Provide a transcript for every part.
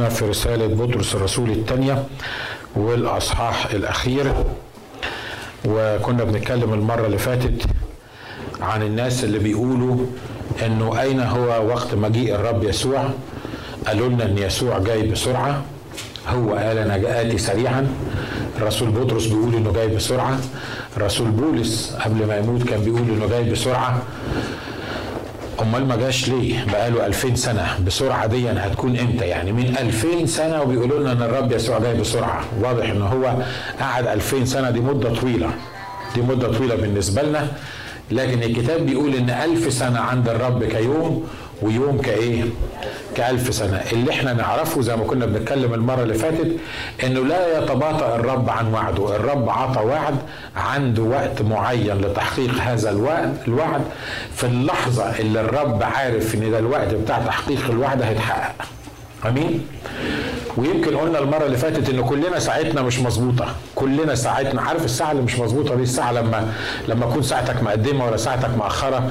في رسالة بطرس الرسول الثانية والأصحاح الأخير. وكنا بنتكلم المرة اللي فاتت عن الناس اللي بيقولوا إنه أين هو وقت مجيء الرب يسوع؟ قالوا لنا إن يسوع جاي بسرعة. هو قال أنا آتي سريعا. الرسول بطرس بيقول إنه جاي بسرعة. الرسول بولس قبل ما يموت كان بيقول إنه جاي بسرعة. أمال ما جاش ليه؟ بقاله 2000 سنة بسرعة دي هتكون إمتى يعني؟ من 2000 سنة وبيقولوا لنا إن الرب يسوع جاي بسرعة. واضح إن هو قعد 2000 سنة دي مدة طويلة. دي مدة طويلة بالنسبة لنا. لكن الكتاب بيقول إن ألف سنة عند الرب كيوم ويوم كايه؟ كألف سنة. اللي إحنا نعرفه زي ما كنا بنتكلم المرة اللي فاتت إنه لا يتباطأ الرب عن وعده. الرب عطى وعد عنده وقت معين لتحقيق هذا الوعد الوعد. في اللحظة اللي الرب عارف إن ده الوقت بتاع تحقيق الوعد هيتحقق. آمين؟ ويمكن قلنا المرة اللي فاتت إن كلنا ساعتنا مش مظبوطة. كلنا ساعتنا عارف الساعة اللي مش مظبوطة دي؟ الساعة لما لما تكون ساعتك مقدمة ولا ساعتك مأخرة.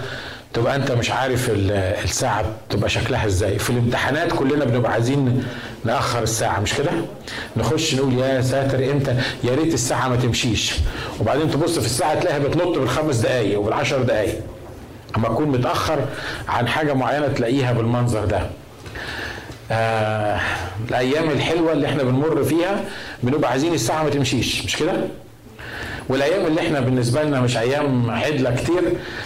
تبقى انت مش عارف الساعة تبقى شكلها إزاي. في الامتحانات كلنا بنبقى عايزين نأخر الساعة مش كده؟ نخش نقول يا ساتر إمتى؟ يا ريت الساعة ما تمشيش. وبعدين تبص في الساعة تلاقيها بتنط بالخمس دقائق وبالعشر دقائق أما تكون متأخر عن حاجة معينة تلاقيها بالمنظر ده. آه الأيام الحلوة اللي إحنا بنمر فيها بنبقى عايزين الساعة ما تمشيش مش كده؟ والأيام اللي إحنا بالنسبة لنا مش أيام عدلة كتير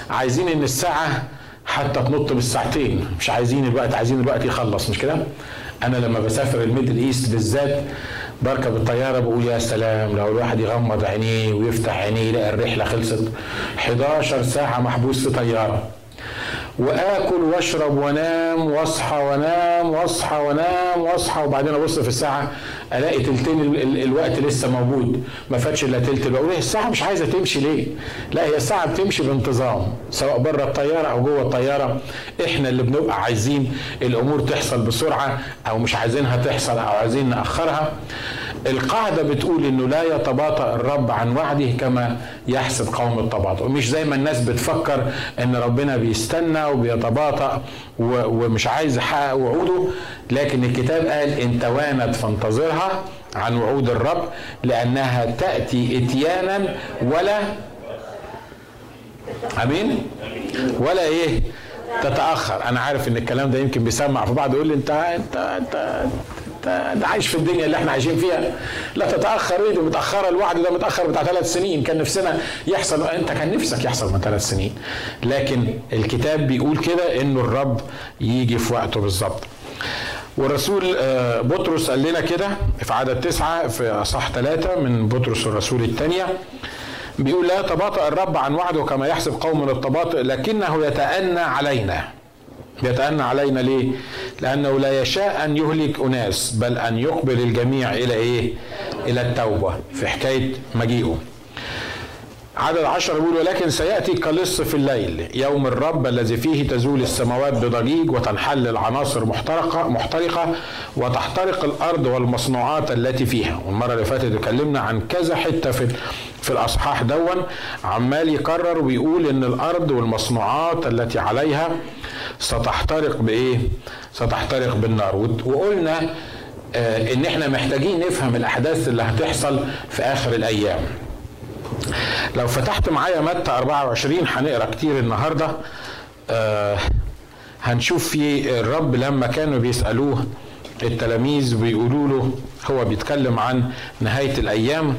عايزين إن الساعة حتى تنط بالساعتين مش عايزين الوقت عايزين الوقت يخلص مش كده؟ أنا لما بسافر ال Middle East بالذات بركب الطيارة بقول يا سلام لو الواحد يغمض عينيه ويفتح عينيه يلاقي الرحلة خلصت 11 ساعة محبوس في طيارة. وآكل واشرب وانام واصحى وانام واصحى وانام واصحى وبعدين أبص في الساعة ألاقي تلتين الوقت لسه موجود. ما فاتش إلا تلت الوقت. الساعة مش عايزة تمشي ليه؟ لا هي الساعة بتمشي بانتظام سواء بره الطيارة أو جوه الطيارة. إحنا اللي بنبقى عايزين الأمور تحصل بسرعة أو مش عايزينها تحصل أو عايزين نأخرها. القاعدة بتقول إنه لا يتباطأ الرب عن وعده كما يحسب قوم التباطؤ. مش زي ما الناس بتفكر إن ربنا بيستنى وبيتباطأ ومش عايز يحقق وعوده لكن الكتاب قال إن توانت فانتظرها عن وعود الرب لأنها تأتي إتيانا ولا أمين؟ ولا إيه؟ تتأخر. أنا عارف إن الكلام ده يمكن بيسمع في بعض يقول لي انت انت انت انت عايش في الدنيا اللي إحنا عايشين فيها. لا تتأخر إيه دي متأخرة. الوعد ده متأخر بتاع ثلاث سنين. كان نفسنا يحصل أنت كان نفسك يحصل من ثلاث سنين. لكن الكتاب بيقول كده إنه الرب يجي في وقته بالظبط. والرسول بطرس قال لنا كده في عدد تسعة في أصح ثلاثة من بطرس الرسول الثانية. بيقول لا يتباطأ الرب عن وعده كما يحسب قوم التباطؤ لكنه يتأنى علينا. يتأنى علينا ليه؟ لأنه لا يشاء أن يهلك أناس بل أن يقبل الجميع إلى إيه؟ إلى التوبة في حكاية مجيئه عدد عشر يقول ولكن سيأتي كلص في الليل يوم الرب الذي فيه تزول السماوات بضجيج وتنحل العناصر محترقة محترقة وتحترق الأرض والمصنوعات التي فيها. والمرة اللي فاتت اتكلمنا عن كذا حتة في في الأصحاح دون. عمال يكرر ويقول إن الأرض والمصنوعات التي عليها ستحترق بإيه؟ ستحترق بالنار. وقلنا آه إن إحنا محتاجين نفهم الأحداث اللي هتحصل في آخر الأيام. لو فتحت معايا متى 24 هنقرأ كتير النهارده. آه هنشوف في الرب لما كانوا بيسألوه التلاميذ بيقولوا له هو بيتكلم عن نهاية الأيام.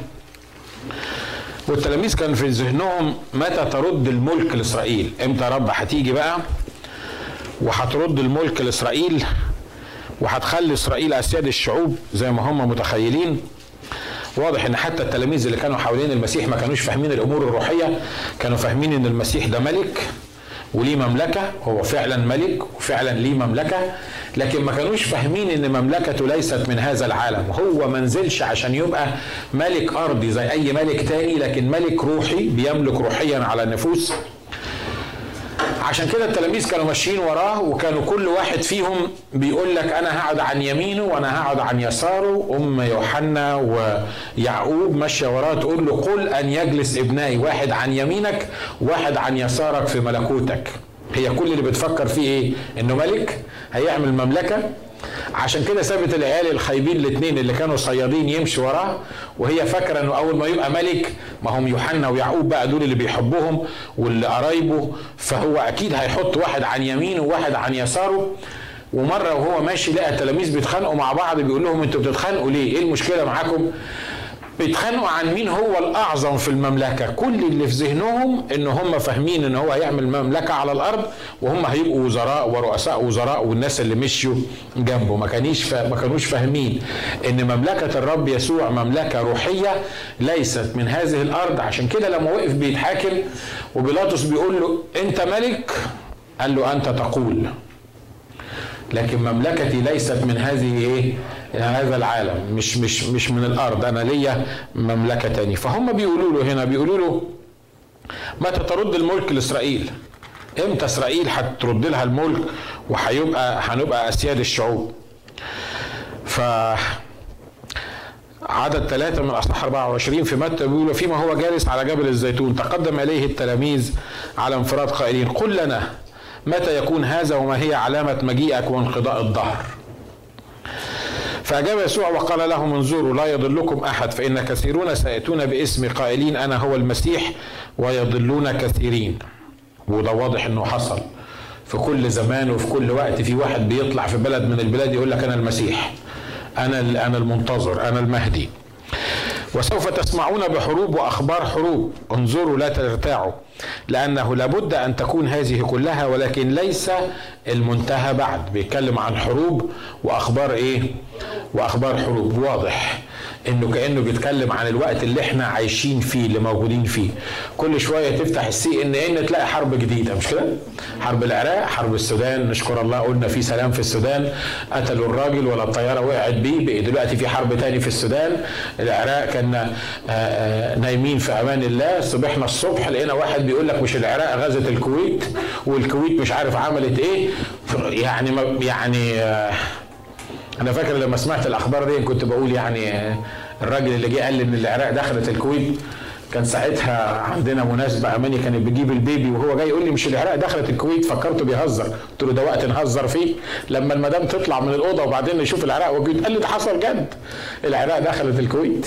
والتلاميذ كان في ذهنهم متى ترد الملك لإسرائيل؟ إمتى يا رب هتيجي بقى؟ وهترد الملك لإسرائيل وهتخلي إسرائيل أسياد الشعوب زي ما هم متخيلين. واضح إن حتى التلاميذ اللي كانوا حوالين المسيح ما كانوش فاهمين الأمور الروحية كانوا فاهمين إن المسيح ده ملك وليه مملكة هو فعلا ملك وفعلا ليه مملكة لكن ما كانوش فاهمين إن مملكته ليست من هذا العالم. هو ما نزلش عشان يبقى ملك أرضي زي أي ملك تاني لكن ملك روحي بيملك روحيا على النفوس عشان كده التلاميذ كانوا ماشيين وراه وكانوا كل واحد فيهم بيقول لك أنا هقعد عن يمينه وأنا هقعد عن يساره أم يوحنا ويعقوب ماشية وراه تقول له قل أن يجلس ابنائي واحد عن يمينك واحد عن يسارك في ملكوتك. هي كل اللي بتفكر فيه إيه؟ إنه ملك هيعمل مملكة عشان كده سابت العيال الخايبين الاثنين اللي كانوا صيادين يمشي وراه وهي فاكرة إنه أول ما يبقى ملك ما هم يوحنا ويعقوب بقى دول اللي بيحبهم واللي قرايبه فهو أكيد هيحط واحد عن يمينه وواحد عن يساره ومرة وهو ماشي لقى التلاميذ بيتخانقوا مع بعض بيقول لهم أنتوا بتتخانقوا ليه؟ إيه المشكلة معاكم؟ بيتخانقوا عن مين هو الأعظم في المملكة. كل اللي في ذهنهم إن هم فاهمين إن هو هيعمل مملكة على الأرض وهم هيبقوا وزراء ورؤساء وزراء والناس اللي مشيوا جنبه. ما كانيش فا... ما كانوش فاهمين إن مملكة الرب يسوع مملكة روحية ليست من هذه الأرض. عشان كده لما وقف بيتحاكم وبيلاطس بيقول له أنت ملك؟ قال له أنت تقول. لكن مملكتي ليست من هذه إيه هذا العالم مش مش مش من الأرض. أنا ليا مملكه تاني فهم بيقولوا له هنا بيقولوا له متى ترد الملك لإسرائيل؟ إمتى إسرائيل هترد لها الملك وهيبقى هنبقى أسياد الشعوب؟ ف عدد ثلاثة من أصحاح 24 في متى بيقول فيما هو جالس على جبل الزيتون تقدم إليه التلاميذ على انفراد قائلين قل لنا متى يكون هذا وما هي علامة مجيئك وانقضاء الظهر فأجاب يسوع وقال لهم انظروا لا يضلكم أحد فإن كثيرون سيأتون باسم قائلين أنا هو المسيح ويضلون كثيرين. وده واضح أنه حصل في كل زمان وفي كل وقت. في واحد بيطلع في بلد من البلاد يقول لك أنا المسيح أنا أنا المنتظر أنا المهدي. وسوف تسمعون بحروب وأخبار حروب. انظروا لا ترتاعوا لأنه لابد أن تكون هذه كلها ولكن ليس المنتهى بعد. بيتكلم عن حروب وأخبار إيه؟ وأخبار حروب. واضح. إنه كأنه بيتكلم عن الوقت اللي إحنا عايشين فيه اللي موجودين فيه. كل شوية تفتح السي إن ان تلاقي حرب جديدة مش كده؟ حرب العراق حرب السودان. نشكر الله قلنا في سلام في السودان. قتلوا الراجل ولا الطيارة وقعت بيه. دلوقتي في حرب تاني في السودان. العراق كنا نايمين في أمان الله. صبحنا الصبح لقينا واحد بيقول لك مش العراق غزت الكويت. والكويت مش عارف عملت إيه. يعني يعني أنا فاكر لما سمعت الأخبار دي كنت بقول يعني الراجل اللي جه قال لي إن العراق دخلت الكويت كان ساعتها عندنا مناسبة أماني كانت بتجيب البيبي وهو جاي يقول لي مش العراق دخلت الكويت فكرته بيهزر. قلت له ده وقت نهزر فيه. لما المدام تطلع من الأوضة وبعدين نشوف العراق والكويت قال لي ده حصل جد. العراق دخلت الكويت.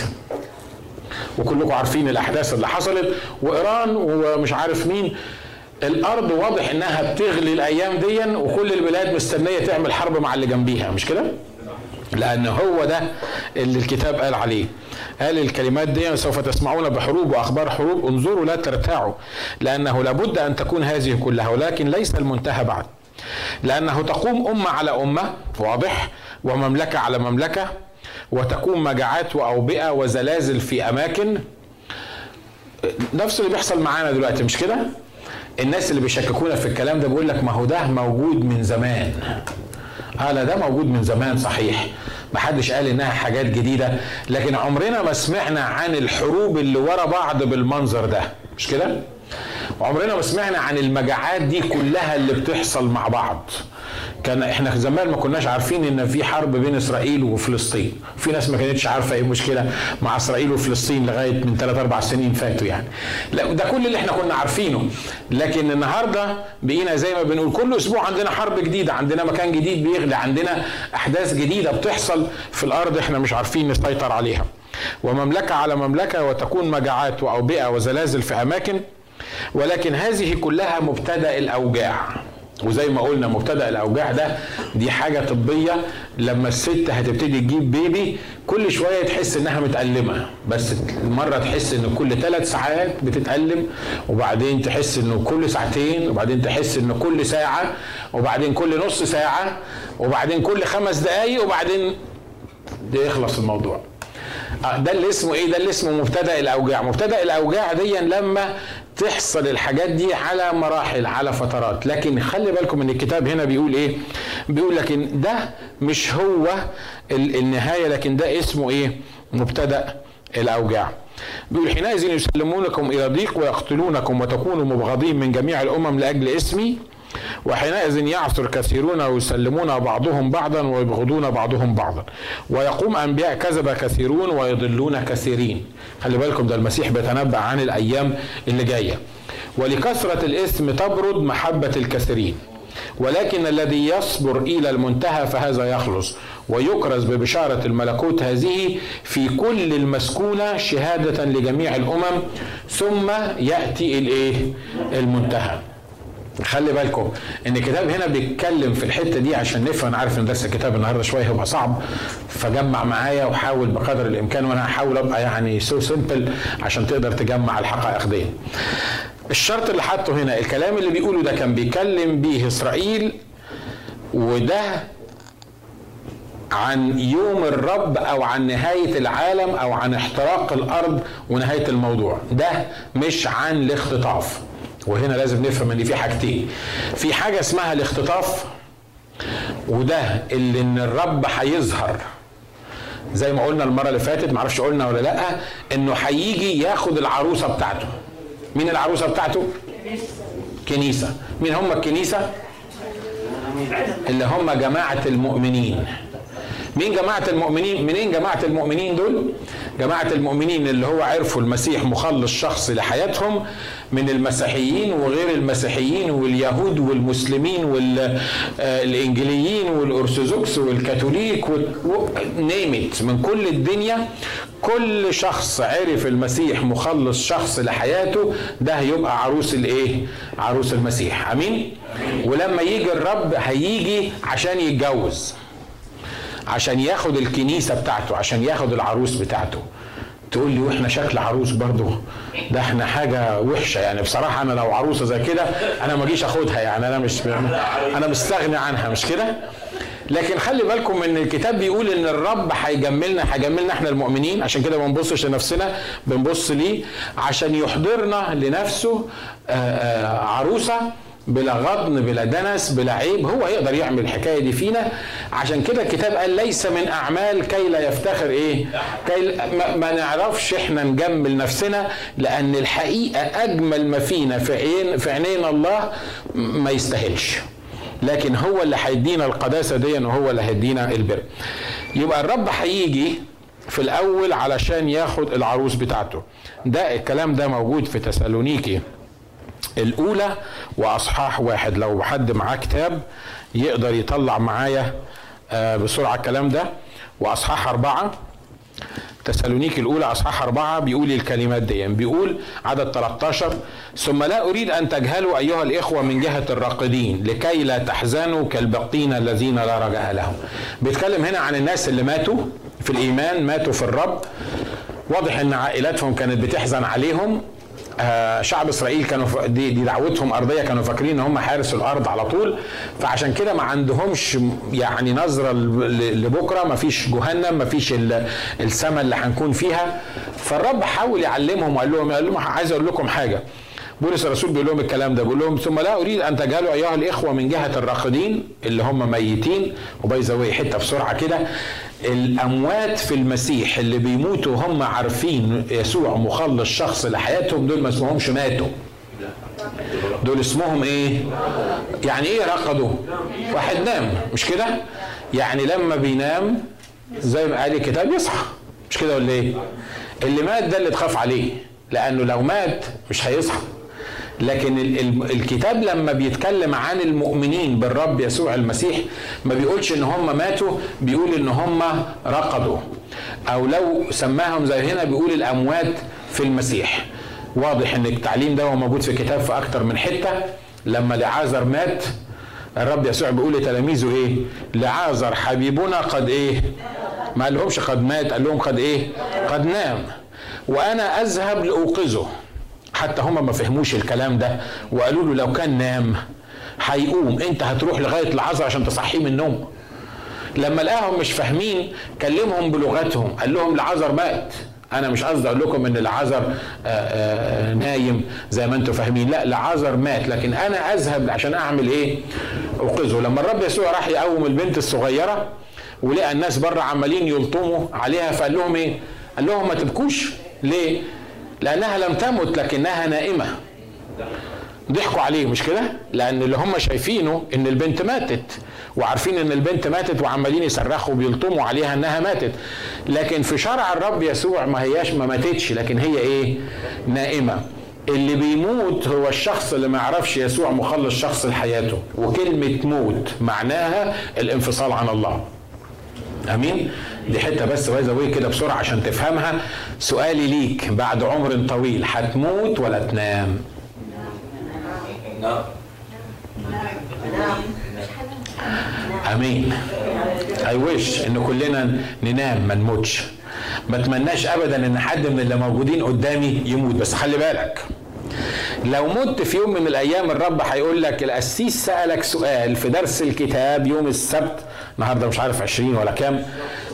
وكلكم عارفين الأحداث اللي حصلت. وإيران ومش عارف مين الأرض واضح إنها بتغلي الأيام دي وكل البلاد مستنية تعمل حرب مع اللي جنبيها مش كده؟ لأن هو ده اللي الكتاب قال عليه. قال الكلمات دي سوف تسمعون بحروب وأخبار حروب. انظروا لا ترتاعوا لأنه لابد أن تكون هذه كلها ولكن ليس المنتهى بعد. لأنه تقوم أمة على أمة واضح ومملكة على مملكة وتكون مجاعات وأوبئة وزلازل في أماكن. نفس اللي بيحصل معانا دلوقتي مش كده؟ الناس اللي بيشككونا في الكلام ده بيقول لك ما هو ده موجود من زمان. لا ده موجود من زمان صحيح. محدش قال إنها حاجات جديدة لكن عمرنا ما سمعنا عن الحروب اللي ورا بعض بالمنظر ده. مش كده؟ عمرنا ما سمعنا عن المجاعات دي كلها اللي بتحصل مع بعض. كان إحنا زمان ما كناش عارفين ان في حرب بين اسرائيل وفلسطين. في ناس ما كانتش عارفة إيه المشكلة مع اسرائيل وفلسطين لغاية من 3 4 سنين فاتوا يعني. لا ده كل اللي إحنا كنا عارفينه. لكن النهارده بقينا زي ما بنقول كل أسبوع عندنا حرب جديدة عندنا مكان جديد بيغلي عندنا احداث جديدة بتحصل في الأرض إحنا مش عارفين نسيطر عليها. ومملكة على مملكة وتكون مجاعات وأوبئة وزلازل في أماكن ولكن هذه كلها مبتدأ الأوجاع. وزي ما قلنا مبتدأ الأوجاع ده دي حاجة طبية. لما الست هتبتدي تجيب بيبي كل شوية تحس إنها متألمة. بس مرة تحس إن كل ثلاث ساعات بتتألم وبعدين تحس إنه كل ساعتين وبعدين تحس انه كل ساعة وبعدين كل نص ساعة وبعدين كل خمس دقائق وبعدين يخلص الموضوع. ده اللي اسمه إيه؟ ده اللي اسمه مبتدأ الأوجاع. مبتدأ الأوجاع دي لما تحصل الحاجات دي على مراحل على فترات. لكن خلي بالكم إن الكتاب هنا بيقول إيه؟ بيقول لكن ده مش هو النهاية لكن ده اسمه إيه؟ مبتدأ الأوجاع. بيقول حينئذ يسلمونكم إلى ضيق ويقتلونكم وتكونوا مبغضين من جميع الأمم لأجل اسمي وحينئذ يعثر كثيرون ويسلمون بعضهم بعضا ويبغضون بعضهم بعضا. ويقوم أنبياء كذب كثيرون ويضلون كثيرين. خلي بالكم ده المسيح بيتنبأ عن الأيام اللي جاية. ولكثرة الإثم تبرد محبة الكثيرين. ولكن الذي يصبر إلى المنتهى فهذا يخلص. ويكرز ببشارة الملكوت هذه في كل المسكونة شهادة لجميع الأمم. ثم يأتي الإيه؟ المنتهى. خلي بالكم إن الكتاب هنا بيتكلم في الحتة دي عشان نفهم أنا عارف إن درس الكتاب النهارده شوية هيبقى صعب فجمع معايا وحاول بقدر الإمكان وأنا هحاول أبقى يعني so simple عشان تقدر تجمع الحقائق دي. الشرط اللي حاطه هنا الكلام اللي بيقوله ده كان بيكلم بيه إسرائيل وده عن يوم الرب أو عن نهاية العالم أو عن احتراق الأرض ونهاية الموضوع ده مش عن الاختطاف وهنا لازم نفهم ان في حاجتين. في حاجة اسمها الاختطاف وده اللي إن الرب هيظهر. زي ما قلنا المرة اللي فاتت معرفش قلنا ولا لأ إنه هيجي ياخد العروسة بتاعته. مين العروسة بتاعته؟ كنيسة. مين هم الكنيسة؟ اللي هم جماعة المؤمنين. مين جماعة المؤمنين؟ منين جماعة المؤمنين دول؟ جماعة المؤمنين اللي هو عرفوا المسيح مخلص شخصي لحياتهم من المسيحيين وغير المسيحيين واليهود والمسلمين والإنجليين والأرثوذكس والكاثوليك نيمت من كل الدنيا كل شخص عرف المسيح مخلص شخص لحياته ده هيبقى عروس الإيه؟ عروس المسيح. أمين؟ ولما يجي الرب هيجي عشان يتجوز. عشان ياخد الكنيسة بتاعته عشان ياخد العروس بتاعته. تقول لي وإحنا شكل عروس برضه. ده إحنا حاجة وحشة يعني. بصراحة أنا لو عروسة زي كده أنا ما أجيش أخدها يعني. أنا مش أنا مستغني عنها مش كده؟ لكن خلي بالكم إن الكتاب بيقول إن الرب هيجملنا هيجملنا إحنا المؤمنين. عشان كده ما بنبصش لنفسنا بنبص ليه؟ عشان يحضرنا لنفسه عروسة بلا غضن بلا دنس بلا عيب هو يقدر يعمل الحكاية دي فينا. عشان كده الكتاب قال ليس من أعمال كي لا يفتخر إيه؟ كي ما, نعرفش إحنا نجمل نفسنا لأن الحقيقة أجمل ما فينا في عين في عينين الله ما يستاهلش. لكن هو اللي هيدينا القداسة دي وهو اللي هيدينا البر. يبقى الرب هيجي في الأول علشان ياخد العروس بتاعته. ده الكلام ده موجود في تسالونيكي. الأولى وأصحاح واحد. لو حد معاه كتاب يقدر يطلع معايا بسرعة الكلام ده. وأصحاح أربعة. تسالونيك الأولى أصحاح أربعة بيقول الكلمات دي بيقول عدد 13 ثم لا أريد أن تجهلوا أيها الإخوة من جهة الراقدين لكي لا تحزنوا كالباقين الذين لا رجاء لهم. بيتكلم هنا عن الناس اللي ماتوا في الإيمان ماتوا في الرب. واضح إن عائلاتهم كانت بتحزن عليهم. آه شعب إسرائيل كانوا دي, دي دعوتهم أرضية كانوا فاكرين إن هم حارس الأرض على طول. فعشان كده ما عندهمش يعني نظرة لبكرة. ما فيش جهنم ما فيش السماء اللي هنكون فيها. فالرب حاول يعلمهم وقال لهم قال لهم عايز أقول لكم حاجة. بولس الرسول بيقول لهم الكلام ده بيقول لهم ثم لا أريد أن تجهلوا أيها الإخوة من جهة الراقدين اللي هم ميتين. وباي ذا حتة بسرعة كده. الأموات في المسيح اللي بيموتوا هم عارفين يسوع مخلص شخص لحياتهم دول ما اسمهمش ماتوا. دول اسمهم إيه؟ يعني إيه رقدوا؟ واحد نام مش كده؟ يعني لما بينام زي ما قال الكتاب يصحى. مش كده ولا إيه؟ اللي مات ده اللي تخاف عليه لأنه لو مات مش هيصحى. لكن الكتاب لما بيتكلم عن المؤمنين بالرب يسوع المسيح ما بيقولش إن هم ماتوا بيقول إن هم رقدوا. أو لو سماهم زي هنا بيقول الأموات في المسيح. واضح إن التعليم ده موجود في الكتاب في أكتر من حتة. لما لعازر مات الرب يسوع بيقول لتلاميذه إيه؟ لعازر حبيبنا قد إيه؟ ما قال لهمش قد مات قال لهم قد إيه؟ قد نام. وأنا أذهب لأوقظه. حتى هم ما فهموش الكلام ده وقالوا له لو كان نام هيقوم. انت هتروح لغاية العصر عشان تصحيه من النوم. لما لقاهم مش فاهمين كلمهم بلغتهم. قال لهم العذر مات. أنا مش قصدي أقول لكم إن العذر نايم زي ما أنتم فاهمين. لا العذر مات. لكن أنا أذهب عشان أعمل إيه؟ أوقظه. لما الرب يسوع راح يقوم البنت الصغيرة ولقى الناس بره عمالين يلطموا عليها فقال لهم إيه؟ قال لهم ما تبكوش. ليه؟ لأنها لم تمت لكنها نائمة. ضحكوا عليه مش كده؟ لأن اللي هم شايفينه إن البنت ماتت وعارفين إن البنت ماتت وعمالين يصرخوا وبيلطموا عليها إنها ماتت. لكن في شرع الرب يسوع ما هياش ما ماتتش لكن هي إيه؟ نائمة. اللي بيموت هو الشخص اللي ما يعرفش يسوع مخلص شخص لحياته. وكلمة موت معناها الانفصال عن الله. آمين؟ دي حتة بس باي كده بسرعة عشان تفهمها. سؤالي ليك بعد عمر طويل هتموت ولا تنام؟ آمين. اي وش إن كلنا ننام ما نموتش. ما أتمناش ابدا إن حد من اللي موجودين قدامي يموت. بس خلي بالك لو مت في يوم من الأيام الرب هيقول لك القسيس سألك سؤال في درس الكتاب يوم السبت. النهارده مش عارف 20 ولا كام.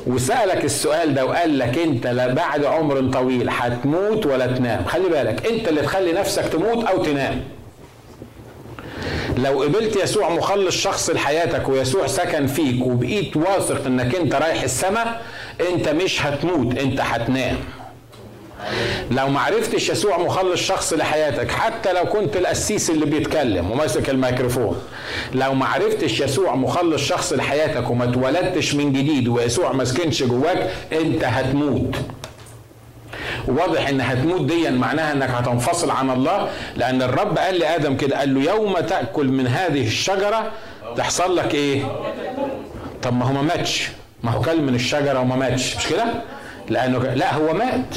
وسألك السؤال ده وقال لك أنت بعد عمر طويل هتموت ولا تنام. خلي بالك أنت اللي تخلي نفسك تموت أو تنام. لو قبلت يسوع مخلص شخص لحياتك ويسوع سكن فيك وبقيت واثق إنك أنت رايح السماء أنت مش هتموت أنت هتنام. لو ما عرفتش يسوع مخلص شخص لحياتك حتى لو كنت القسيس اللي بيتكلم وماسك الميكروفون لو ما عرفتش يسوع مخلص شخص لحياتك وما اتولدتش من جديد ويسوع ما سكنش جواك انت هتموت. واضح إن هتموت ديا معناها إنك هتنفصل عن الله لأن الرب قال لآدم كده قال له يوم تأكل من هذه الشجرة تحصل لك إيه؟ طب ما هو ما ماتش. ما هو كل من الشجرة وما ماتش مش كده؟ لأنه لا هو مات.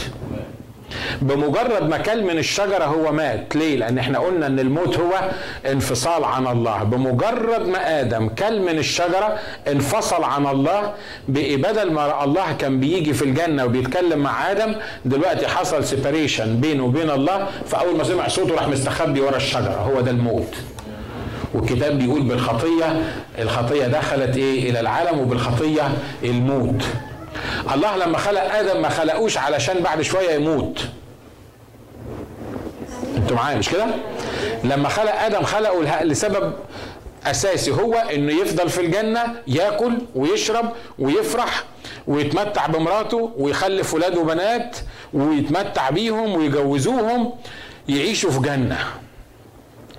بمجرد ما كل من الشجرة هو مات. ليه؟ لأن إحنا قلنا إن الموت هو انفصال عن الله. بمجرد ما آدم كل من الشجرة انفصل عن الله بدل ما الله كان بيجي في الجنة وبيتكلم مع آدم دلوقتي حصل سيبريشن بينه وبين الله فأول ما سمع صوته راح مستخبي ورا الشجرة. هو ده الموت. والكتاب بيقول بالخطية الخطية دخلت إيه؟ إلى العالم وبالخطية الموت. الله لما خلق آدم ما خلقوش علشان بعد شوية يموت. أنتوا معايا مش كده؟ لما خلق آدم خلقه لسبب أساسي هو إنه يفضل في الجنة ياكل ويشرب ويفرح ويتمتع بمراته ويخلف ولاد وبنات ويتمتع بيهم ويجوزوهم يعيشوا في جنة.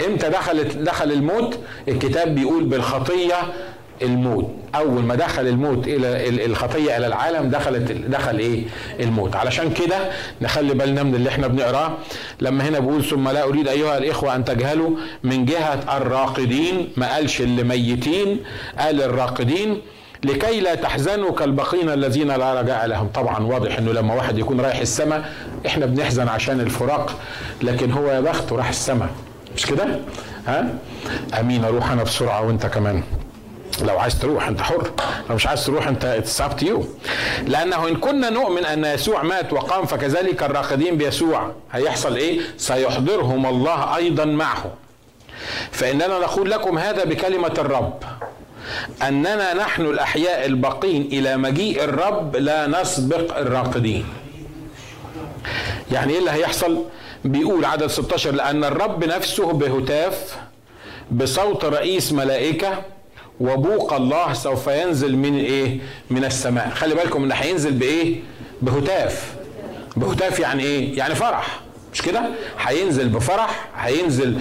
إمتى دخلت دخل الموت؟ الكتاب بيقول بالخطية الموت. أول ما دخل الموت إلى الخطية إلى العالم دخلت دخل إيه؟ الموت. علشان كده نخلي بالنا من اللي إحنا بنقراه. لما هنا بيقول ثم لا أريد أيها الإخوة أن تجهلوا من جهة الراقدين. ما قالش اللي ميتين قال الراقدين. لكي لا تحزنوا كالباقين الذين لا رجاء لهم. طبعا واضح إنه لما واحد يكون رايح السماء إحنا بنحزن عشان الفراق لكن هو يا بخته راح السماء. مش كده؟ ها؟ آمين. أروح أنا بسرعة وأنت كمان. لو عايز تروح انت حر لو مش عايز تروح انت it's up to you لأنه إن كنا نؤمن أن يسوع مات وقام فكذلك الراقدين بيسوع. هيحصل إيه؟ سيحضرهم الله أيضا معه. فإننا نقول لكم هذا بكلمة الرب. أننا نحن الأحياء الباقين إلى مجيء الرب لا نسبق الراقدين. يعني إيه اللي هيحصل؟ بيقول عدد 16 لأن الرب نفسه بهتاف بصوت رئيس ملائكة وبوق الله سوف ينزل من إيه؟ من السماء. خلي بالكم إن هينزل بإيه؟ بهتاف. بهتاف يعني إيه؟ يعني فرح. مش كده؟ هينزل بفرح هينزل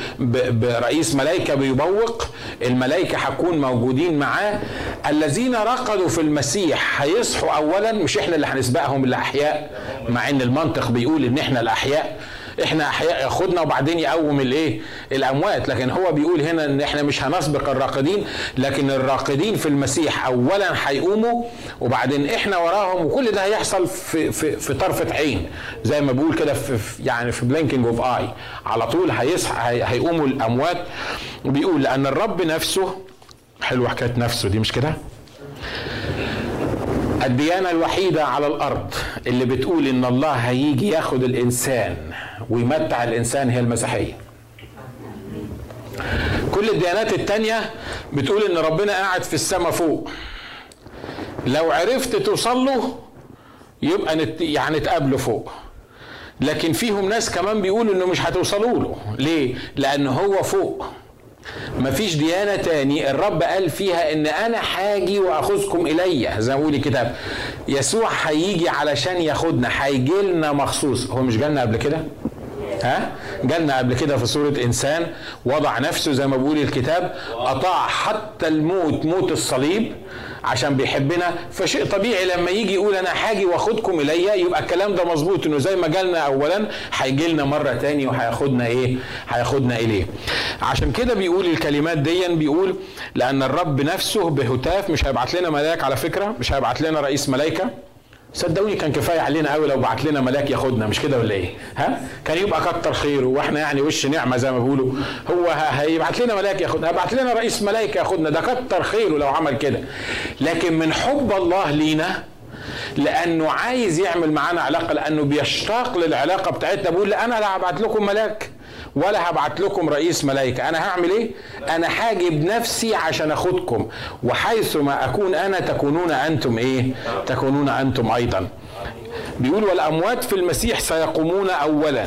برئيس ملائكة بيبوق الملائكة هتكون موجودين معاه. الذين رقدوا في المسيح هيصحوا أولا مش إحنا اللي هنسبقهم الأحياء مع إن المنطق بيقول إن إحنا الأحياء. إحنا ياخدنا وبعدين يقوم الايه؟ الأموات. لكن هو بيقول هنا إن إحنا مش هنسبق الراقدين. لكن الراقدين في المسيح اولا هيقوموا وبعدين إحنا وراهم وكل ده هيحصل في في في طرفة عين. زي ما بيقول كده في يعني في blinking of eye على طول هيصحى هيقوموا الأموات. وبيقول لأن الرب نفسه حلوة حكاية نفسه دي مش كده؟ الديانة الوحيدة على الأرض اللي بتقول إن الله هيجي ياخد الإنسان. ويمتع الإنسان هي المسيحية. كل الديانات التانية بتقول إن ربنا قاعد في السماء فوق. لو عرفت توصل له يبقى نت يعني تقابله فوق. لكن فيهم ناس كمان بيقولوا إنه مش هتوصلوا له. ليه؟ لأن هو فوق. مفيش ديانة تاني الرب قال فيها إن أنا حاجي وأخذكم إلي. زي ما الكتاب. يسوع هيجي علشان ياخدنا هيجي لنا مخصوص. هو مش جالنا قبل كده؟ ها؟ جالنا قبل كده في صورة إنسان وضع نفسه زي ما بيقول الكتاب أطاع حتى الموت موت الصليب عشان بيحبنا. فشيء طبيعي لما يجي يقول أنا هاجي وأخدكم إلي يبقى الكلام ده مظبوط إنه زي ما جالنا اولا هيجي لنا مرة تاني وهياخدنا إيه؟ هياخدنا إليه. عشان كده بيقول الكلمات دي بيقول لأن الرب نفسه بهتاف مش هيبعت لنا ملاك على فكرة مش هيبعت لنا رئيس ملائكه صدقوني كان كفاية علينا قوي لو بعت لنا ملاك ياخدنا مش كده ولا إيه؟ ها؟ كان يبقى كتر خيره وإحنا يعني وش نعمة زي ما بيقولوا هو هيبعت لنا ملاك ياخدنا هيبعت لنا رئيس ملائكه ياخدنا ده كتر خيره لو عمل كده لكن من حب الله لينا لأنه عايز يعمل معانا علاقة لأنه بيشتاق للعلاقة بتاعتنا بيقول أنا لا هبعت لكم ملاك ولا هبعت لكم رئيس ملائكة أنا هعمل إيه؟ أنا هاجي بنفسي عشان أخدكم وحيث ما أكون أنا تكونون أنتم إيه؟ تكونون أنتم أيضا بيقول والأموات في المسيح سيقومون أولا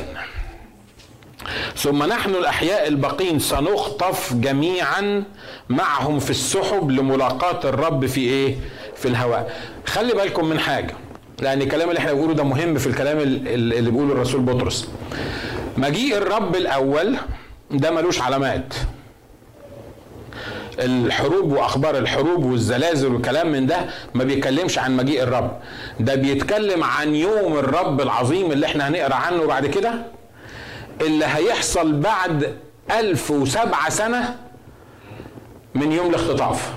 ثم نحن الأحياء الباقين سنخطف جميعا معهم في السحب لملاقاة الرب في إيه؟ في الهواء خلي بالكم من حاجة لأن الكلام اللي إحنا بنقوله ده مهم في الكلام اللي بيقوله الرسول بطرس مجيء الرب الأول ده ملوش علامات. الحروب وأخبار الحروب والزلازل والكلام من ده ما بيتكلمش عن مجيء الرب. ده بيتكلم عن يوم الرب العظيم اللي إحنا هنقرأ عنه بعد كده اللي هيحصل بعد ألف وسبعة سنة من يوم الاختطاف.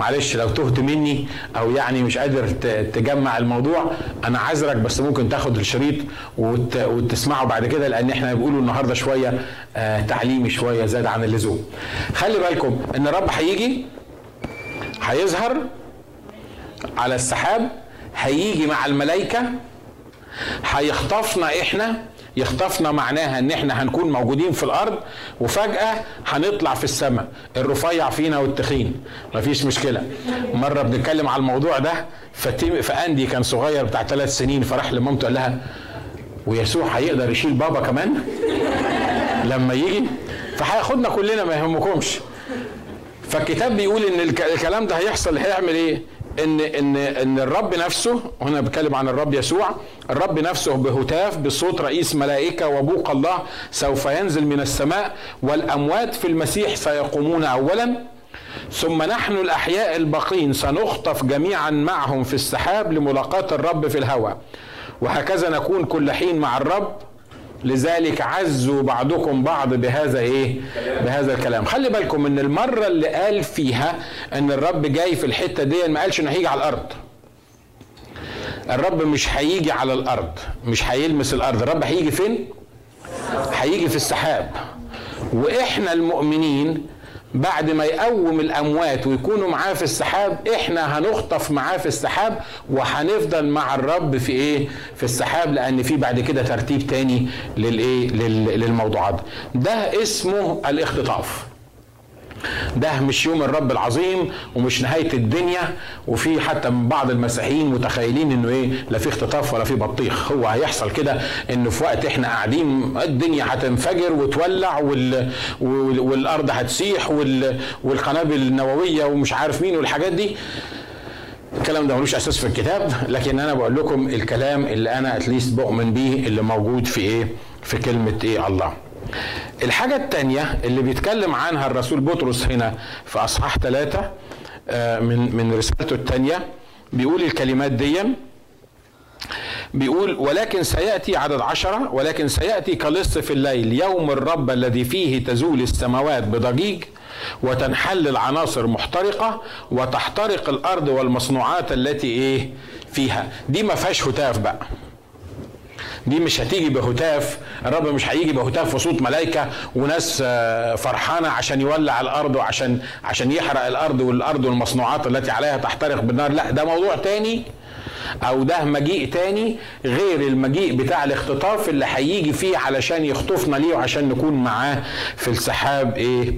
معلش لو تهت مني أو يعني مش قادر تجمع الموضوع أنا عذرك بس ممكن تاخد الشريط وت... وتسمعه بعد كده لأن إحنا بنقوله النهارده شوية آه تعليمي شوية زاد عن اللزوم. خلي بالكم إن الرب هيجي هيظهر على السحاب هيجي مع الملائكة هيخطفنا إحنا يخطفنا معناها إن إحنا هنكون موجودين في الأرض وفجأة هنطلع في السماء الرفيع فينا والتخين. مفيش مشكلة. مرة بنتكلم على الموضوع ده فأندي كان صغير بتاع ثلاث سنين فراح لمامته قال لها ويسوع هيقدر يشيل بابا كمان؟ لما يجي؟ فهياخدنا كلنا ما يهمكمش. فالكتاب بيقول إن الكلام ده هيحصل هيعمل إيه؟ إن إن إن الرب نفسه هنا بتكلم عن الرب يسوع الرب نفسه بهتاف بصوت رئيس ملائكة وبوق الله سوف ينزل من السماء والأموات في المسيح سيقومون اولا. ثم نحن الأحياء الباقين سنخطف جميعا معهم في السحاب لملاقاة الرب في الهواء. وهكذا نكون كل حين مع الرب لذلك عزوا بعضكم بعض بهذا إيه؟ بهذا الكلام. خلي بالكم إن المرة اللي قال فيها إن الرب جاي في الحتة دي ما قالش إنه هيجي على الأرض. الرب مش هيجي على الأرض مش هيلمس الأرض. الرب هيجي فين؟ هيجي في السحاب. وإحنا المؤمنين بعد ما يقوم الأموات ويكونوا معاه في السحاب إحنا هنخطف معاه في السحاب وهنفضل مع الرب في إيه؟ في السحاب لأن في بعد كده ترتيب تاني للإيه؟ للموضوعات. ده اسمه الاختطاف. ده مش يوم الرب العظيم ومش نهاية الدنيا وفي حتى من بعض المسيحيين متخيلين إنه إيه لا في اختطاف ولا في بطيخ. هو هيحصل كده انه في وقت إحنا قاعدين الدنيا هتنفجر وتولع وال... والأرض هتسيح وال... والقنابل النووية ومش عارف مين والحاجات دي. الكلام ده ملوش أساس في الكتاب لكن أنا بقول لكم الكلام اللي أنا اتليست بؤمن بيه اللي موجود في إيه في كلمة إيه الله. الحاجة الثانية اللي بيتكلم عنها الرسول بطرس هنا في أصحاح ثلاثة آه، من من رسالته الثانية بيقول الكلمات دي بيقول ولكن سيأتي عدد عشرة ولكن سيأتي كلص في الليل يوم الرب الذي فيه تزول السماوات بضجيج وتنحل العناصر محترقة وتحترق الأرض والمصنوعات التي إيه؟ فيها. دي ما فيهاش هتاف بقى. دي مش هتيجي بهتاف الرب مش هيجي بهتاف وصوت ملائكة وناس آه، فرحانة عشان يولع الأرض وعشان عشان يحرق الأرض والأرض والمصنوعات التي عليها تحترق بالنار. لا ده موضوع تاني أو ده مجيء تاني غير المجيء بتاع الاختطاف اللي هيجي فيه علشان يخطفنا ليه وعشان نكون معاه في السحاب إيه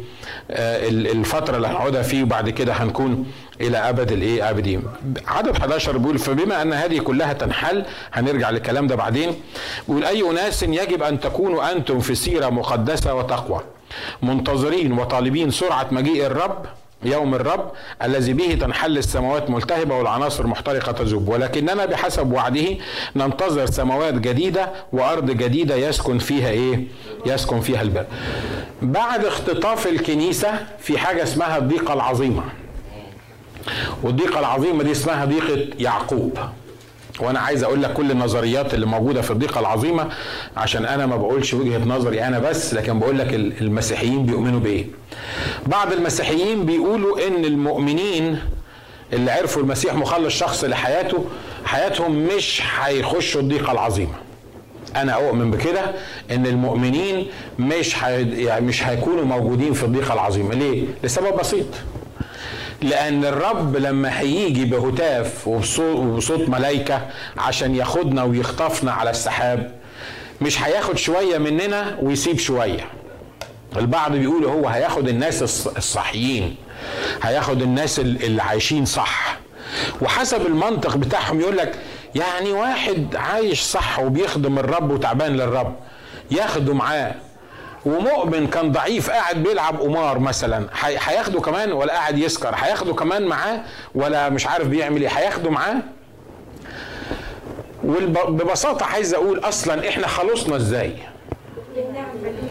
آه الفترة اللي هنقعدها فيه. وبعد كده هنكون إلى أبد الإيه؟ ابدين عدد 11 بيقول فبما أن هذه كلها تنحل هنرجع للكلام ده بعدين. بيقول أي أناس يجب أن تكونوا أنتم في سيرة مقدسة وتقوى منتظرين وطالبين سرعة مجيء الرب يوم الرب الذي به تنحل السماوات ملتهبة والعناصر محترقة تذوب. ولكننا بحسب وعده ننتظر سماوات جديدة وأرض جديدة يسكن فيها إيه؟ يسكن فيها البر. بعد اختطاف الكنيسة في حاجة اسمها الضيقة العظيمة. والضيقة العظيمة دي اسمها ضيقة يعقوب. وأنا عايز أقول لك كل النظريات اللي موجودة في الضيقة العظيمة عشان أنا ما بقولش وجهة نظري أنا بس لكن بقول لك المسيحيين بيؤمنوا بإيه. بعض المسيحيين بيقولوا إن المؤمنين اللي عرفوا المسيح مخلص شخص لحياته حياتهم مش هيخشوا الضيقة العظيمة. أنا أؤمن بكده إن المؤمنين مش حي... يعني مش هيكونوا موجودين في الضيقة العظيمة. ليه؟ لسبب بسيط. لأن الرب لما هيجي بهتاف وبصوت ملائكه عشان ياخدنا ويخطفنا على السحاب مش هياخد شوية مننا ويسيب شوية. البعض بيقول هو هياخد الناس الصحيين هياخد الناس اللي عايشين صح. وحسب المنطق بتاعهم يقول لك يعني واحد عايش صح وبيخدم الرب وتعبان للرب ياخده معاه. ومؤمن كان ضعيف قاعد بيلعب قمار مثلا هياخده كمان ولا قاعد يسكر هياخده كمان معاه ولا مش عارف بيعمل إيه هياخده معاه. وببساطه عايز أقول أصلا إحنا خلصنا إزاي؟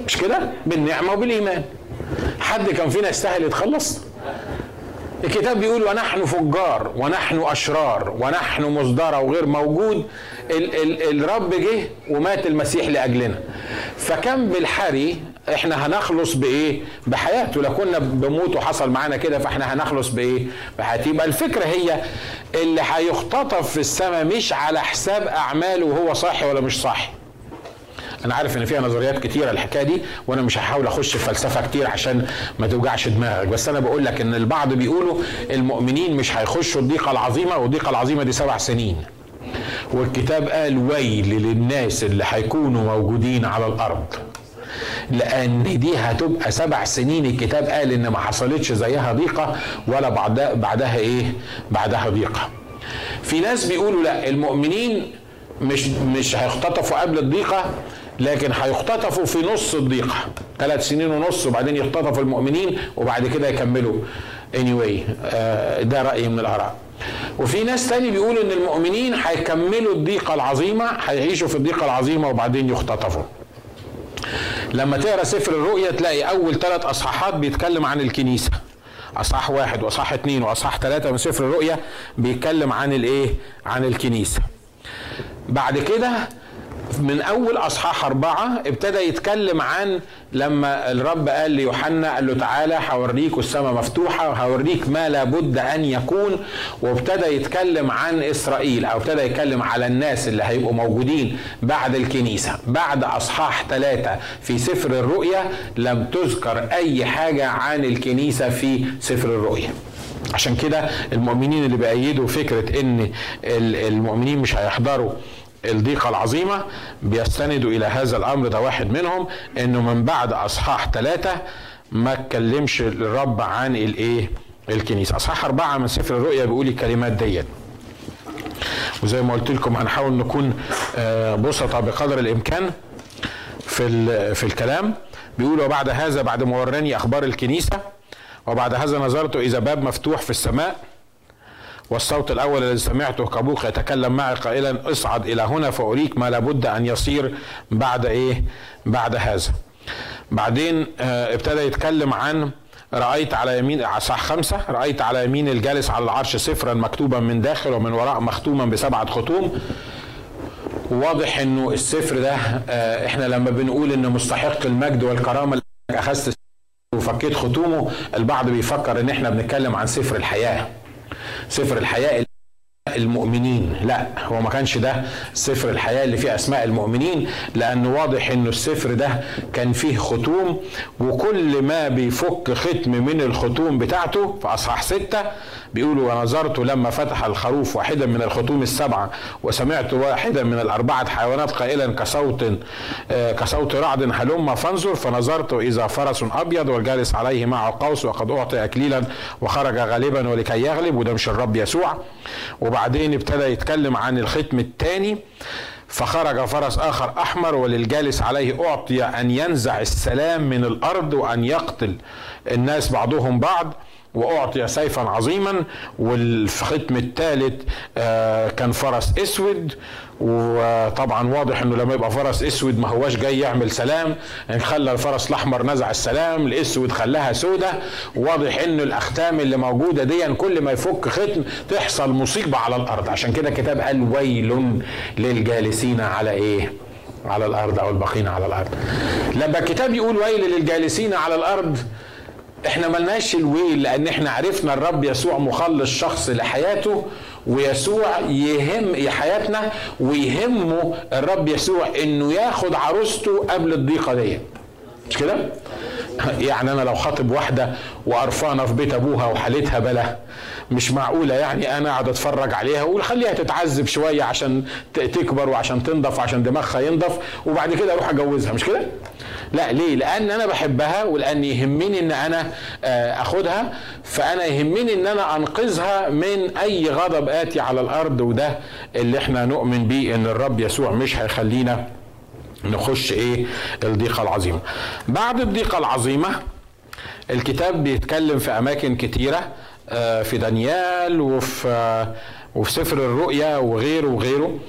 مش كده؟ بالنعمة وبالإيمان. حد كان فينا يستاهل يتخلص؟ الكتاب بيقول ونحن فجار ونحن أشرار ونحن مصدرة وغير موجود. ال ال الرب جه ومات المسيح لأجلنا. فكم بالحري إحنا هنخلص بإيه؟ بحياته. لو كنا بموت وحصل معانا كده فإحنا هنخلص بإيه؟ بحياته. يبقى الفكرة هي اللي هيختطف في السماء مش على حساب أعماله وهو صاحي ولا مش صاحي. أنا عارف إن فيها نظريات كتيرة الحكاية دي وأنا مش هحاول أخش في فلسفة كتير عشان ما توجعش دماغك. بس أنا بقول لك إن البعض بيقولوا المؤمنين مش هيخشوا الضيقة العظيمة والضيقة العظيمة دي سبع سنين. والكتاب قال ويل للناس اللي هيكونوا موجودين على الأرض. لأن دي هتبقى سبع سنين الكتاب قال إن ما حصلتش زيها ضيقة ولا بعدها بعدها إيه؟ بعدها ضيقة. في ناس بيقولوا لا المؤمنين مش مش هيختطفوا قبل الضيقة لكن هيختطفوا في نص الضيقة. ثلاث سنين ونص وبعدين يختطفوا المؤمنين وبعد كده يكملوا. Anyway آه ده راي من الآراء. وفي ناس تاني بيقولوا إن المؤمنين هيكملوا الضيقة العظيمة هيعيشوا في الضيقة العظيمة وبعدين يختطفوا. لما تقرأ سفر الرؤيا تلاقي أول ثلاث أصحاحات بيتكلم عن الكنيسة. أصحاح واحد وأصحاح اثنين وأصحاح ثلاثة من سفر الرؤيا بيتكلم عن الإيه؟ عن الكنيسة. بعد كده من أول أصحاح أربعة ابتدى يتكلم عن لما الرب قال ليوحنا قال له تعالى هوريك السماء مفتوحة وهوريك ما لابد أن يكون وابتدى يتكلم عن إسرائيل أو ابتدى يتكلم على الناس اللي هيبقوا موجودين بعد الكنيسة. بعد أصحاح ثلاثة في سفر الرؤيا لم تذكر أي حاجة عن الكنيسة في سفر الرؤيا. عشان كده المؤمنين اللي بيأيدوا فكرة إن المؤمنين مش هيحضروا الضيقة العظيمة بيستندوا إلى هذا الأمر ده واحد منهم إنه من بعد أصحاح ثلاثة ما اتكلمش الرب عن الإيه؟ الكنيسة. أصحاح أربعة من سفر الرؤيا بيقول الكلمات ديت. وزي ما قلت لكم هنحاول نكون بسطة بقدر الإمكان في في الكلام. بيقول وبعد هذا بعد ما وراني أخبار الكنيسة وبعد هذا نظرت إذا باب مفتوح في السماء. والصوت الأول الذي سمعته كبوق يتكلم معي قائلا اصعد إلى هنا فأريك ما لابد أن يصير بعد إيه؟ بعد هذا. بعدين ابتدى يتكلم عن رأيت على يمين أصح خمسة رأيت على يمين الجالس على العرش سفرا مكتوبا من داخل ومن وراء مختوما بسبعة ختوم واضح إنه السفر ده إحنا لما بنقول ان مستحق المجد والكرامة أخذت وفكيت ختومه البعض بيفكر إن إحنا بنتكلم عن سفر الحياة. سفر الحياة المؤمنين. لا هو ما كانش ده سفر الحياة اللي فيه أسماء المؤمنين لأنه واضح أنه السفر ده كان فيه ختوم وكل ما بيفك ختم من الختوم بتاعته في أصحاح ستة بيقولوا ونظرت لما فتح الخروف واحدا من الختوم السبعة وسمعت واحدا من الأربعة حيوانات قائلا كصوت آه كصوت رعد هلم فانظر فنظرت إذا فرس أبيض والجالس عليه معه قوس وقد أعطي أكليلا وخرج غالبا ولكي يغلب وده مش الرب يسوع. وبعدين ابتدى يتكلم عن الختم الثاني فخرج فرس آخر أحمر وللجالس عليه أعطي أن ينزع السلام من الأرض وأن يقتل الناس بعضهم بعض. وأعطي سيفا عظيما. والختم الثالث آه، كان فرس أسود. وطبعا واضح إنه لما يبقى فرس أسود ما هواش جاي يعمل سلام. يعني خلى الفرس الأحمر نزع السلام الأسود خلاها سودة. واضح إنه الأختام اللي موجودة دي كل ما يفك ختم تحصل مصيبة على الأرض. عشان كده الكتاب قال ويل للجالسين على إيه؟ على الأرض أو الباقين على الأرض. لما الكتاب يقول ويل للجالسين على الأرض إحنا ملناش الويل لأن إحنا عرفنا الرب يسوع مخلص شخص لحياته ويسوع يهم حياتنا ويهمه الرب يسوع إنه ياخد عروسته قبل الضيقة دي مش كده؟ يعني أنا لو خاطب واحدة وقرفانة في بيت أبوها وحالتها بلا مش معقولة يعني أنا اقعد أتفرج عليها واقول خليها تتعذب شوية عشان تكبر وعشان تنضف وعشان دماغها ينضف وبعد كده أروح أجوزها مش كده؟ لا ليه؟ لأن أنا بحبها ولأن يهمني إن أنا آه، أخدها فأنا يهمني إن أنا أنقذها من أي غضب آتي على الأرض وده اللي إحنا نؤمن بيه إن الرب يسوع مش هيخلينا نخش إيه الضيقة العظيمة بعد الضيقة العظيمة الكتاب بيتكلم في أماكن كتيرة في دانيال وفي آه، وفي سفر الرؤيا وغيره وغيره.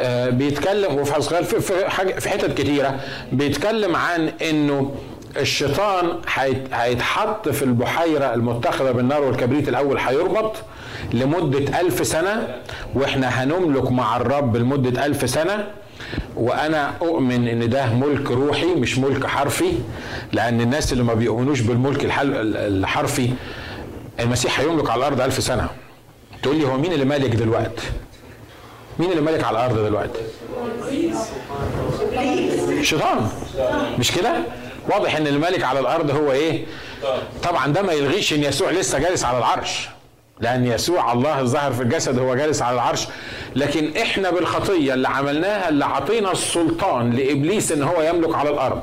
آه، بيتكلم وفي حسقال في حاجة في حتت كتيرة. بيتكلم عن إنه الشيطان هيتحط في البحيرة المتخذة بالنار والكبريت الأول هيربط لمدة ألف سنة وإحنا هنملك مع الرب لمدة ألف سنة. وأنا أؤمن إن ده ملك روحي مش ملك حرفي لأن الناس اللي ما بيؤمنوش بالملك الحرفي المسيح هيملك على الأرض ألف سنة. تقول لي هو مين اللي مالك دلوقتي مين اللي مالك على الأرض دلوقتي شيطان. مش كده؟ واضح إن الملك على الأرض هو إيه؟ طبعا ده ما يلغيش إن يسوع لسه جالس على العرش. لأن يسوع الله الظاهر في الجسد هو جالس على العرش. لكن إحنا بالخطية اللي عملناها اللي عطينا السلطان لإبليس إن هو يملك على الأرض.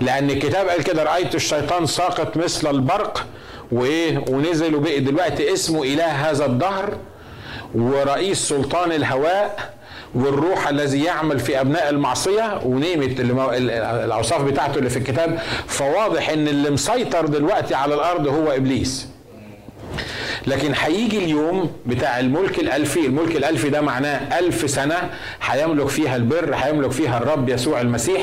لأن الكتاب قال كده رأيت الشيطان ساقط مثل البرق وإيه ونزل وبقي دلوقتي اسمه إله هذا الدهر ورئيس سلطان الهواء والروح الذي يعمل في أبناء المعصية ونيمت الأوصاف بتاعته اللي في الكتاب. فواضح إن اللي مسيطر دلوقتي على الأرض هو إبليس. لكن هيجي اليوم بتاع الملك الألفي الملك الألفي ده معناه ألف سنة هيملك فيها البر هيملك فيها الرب يسوع المسيح.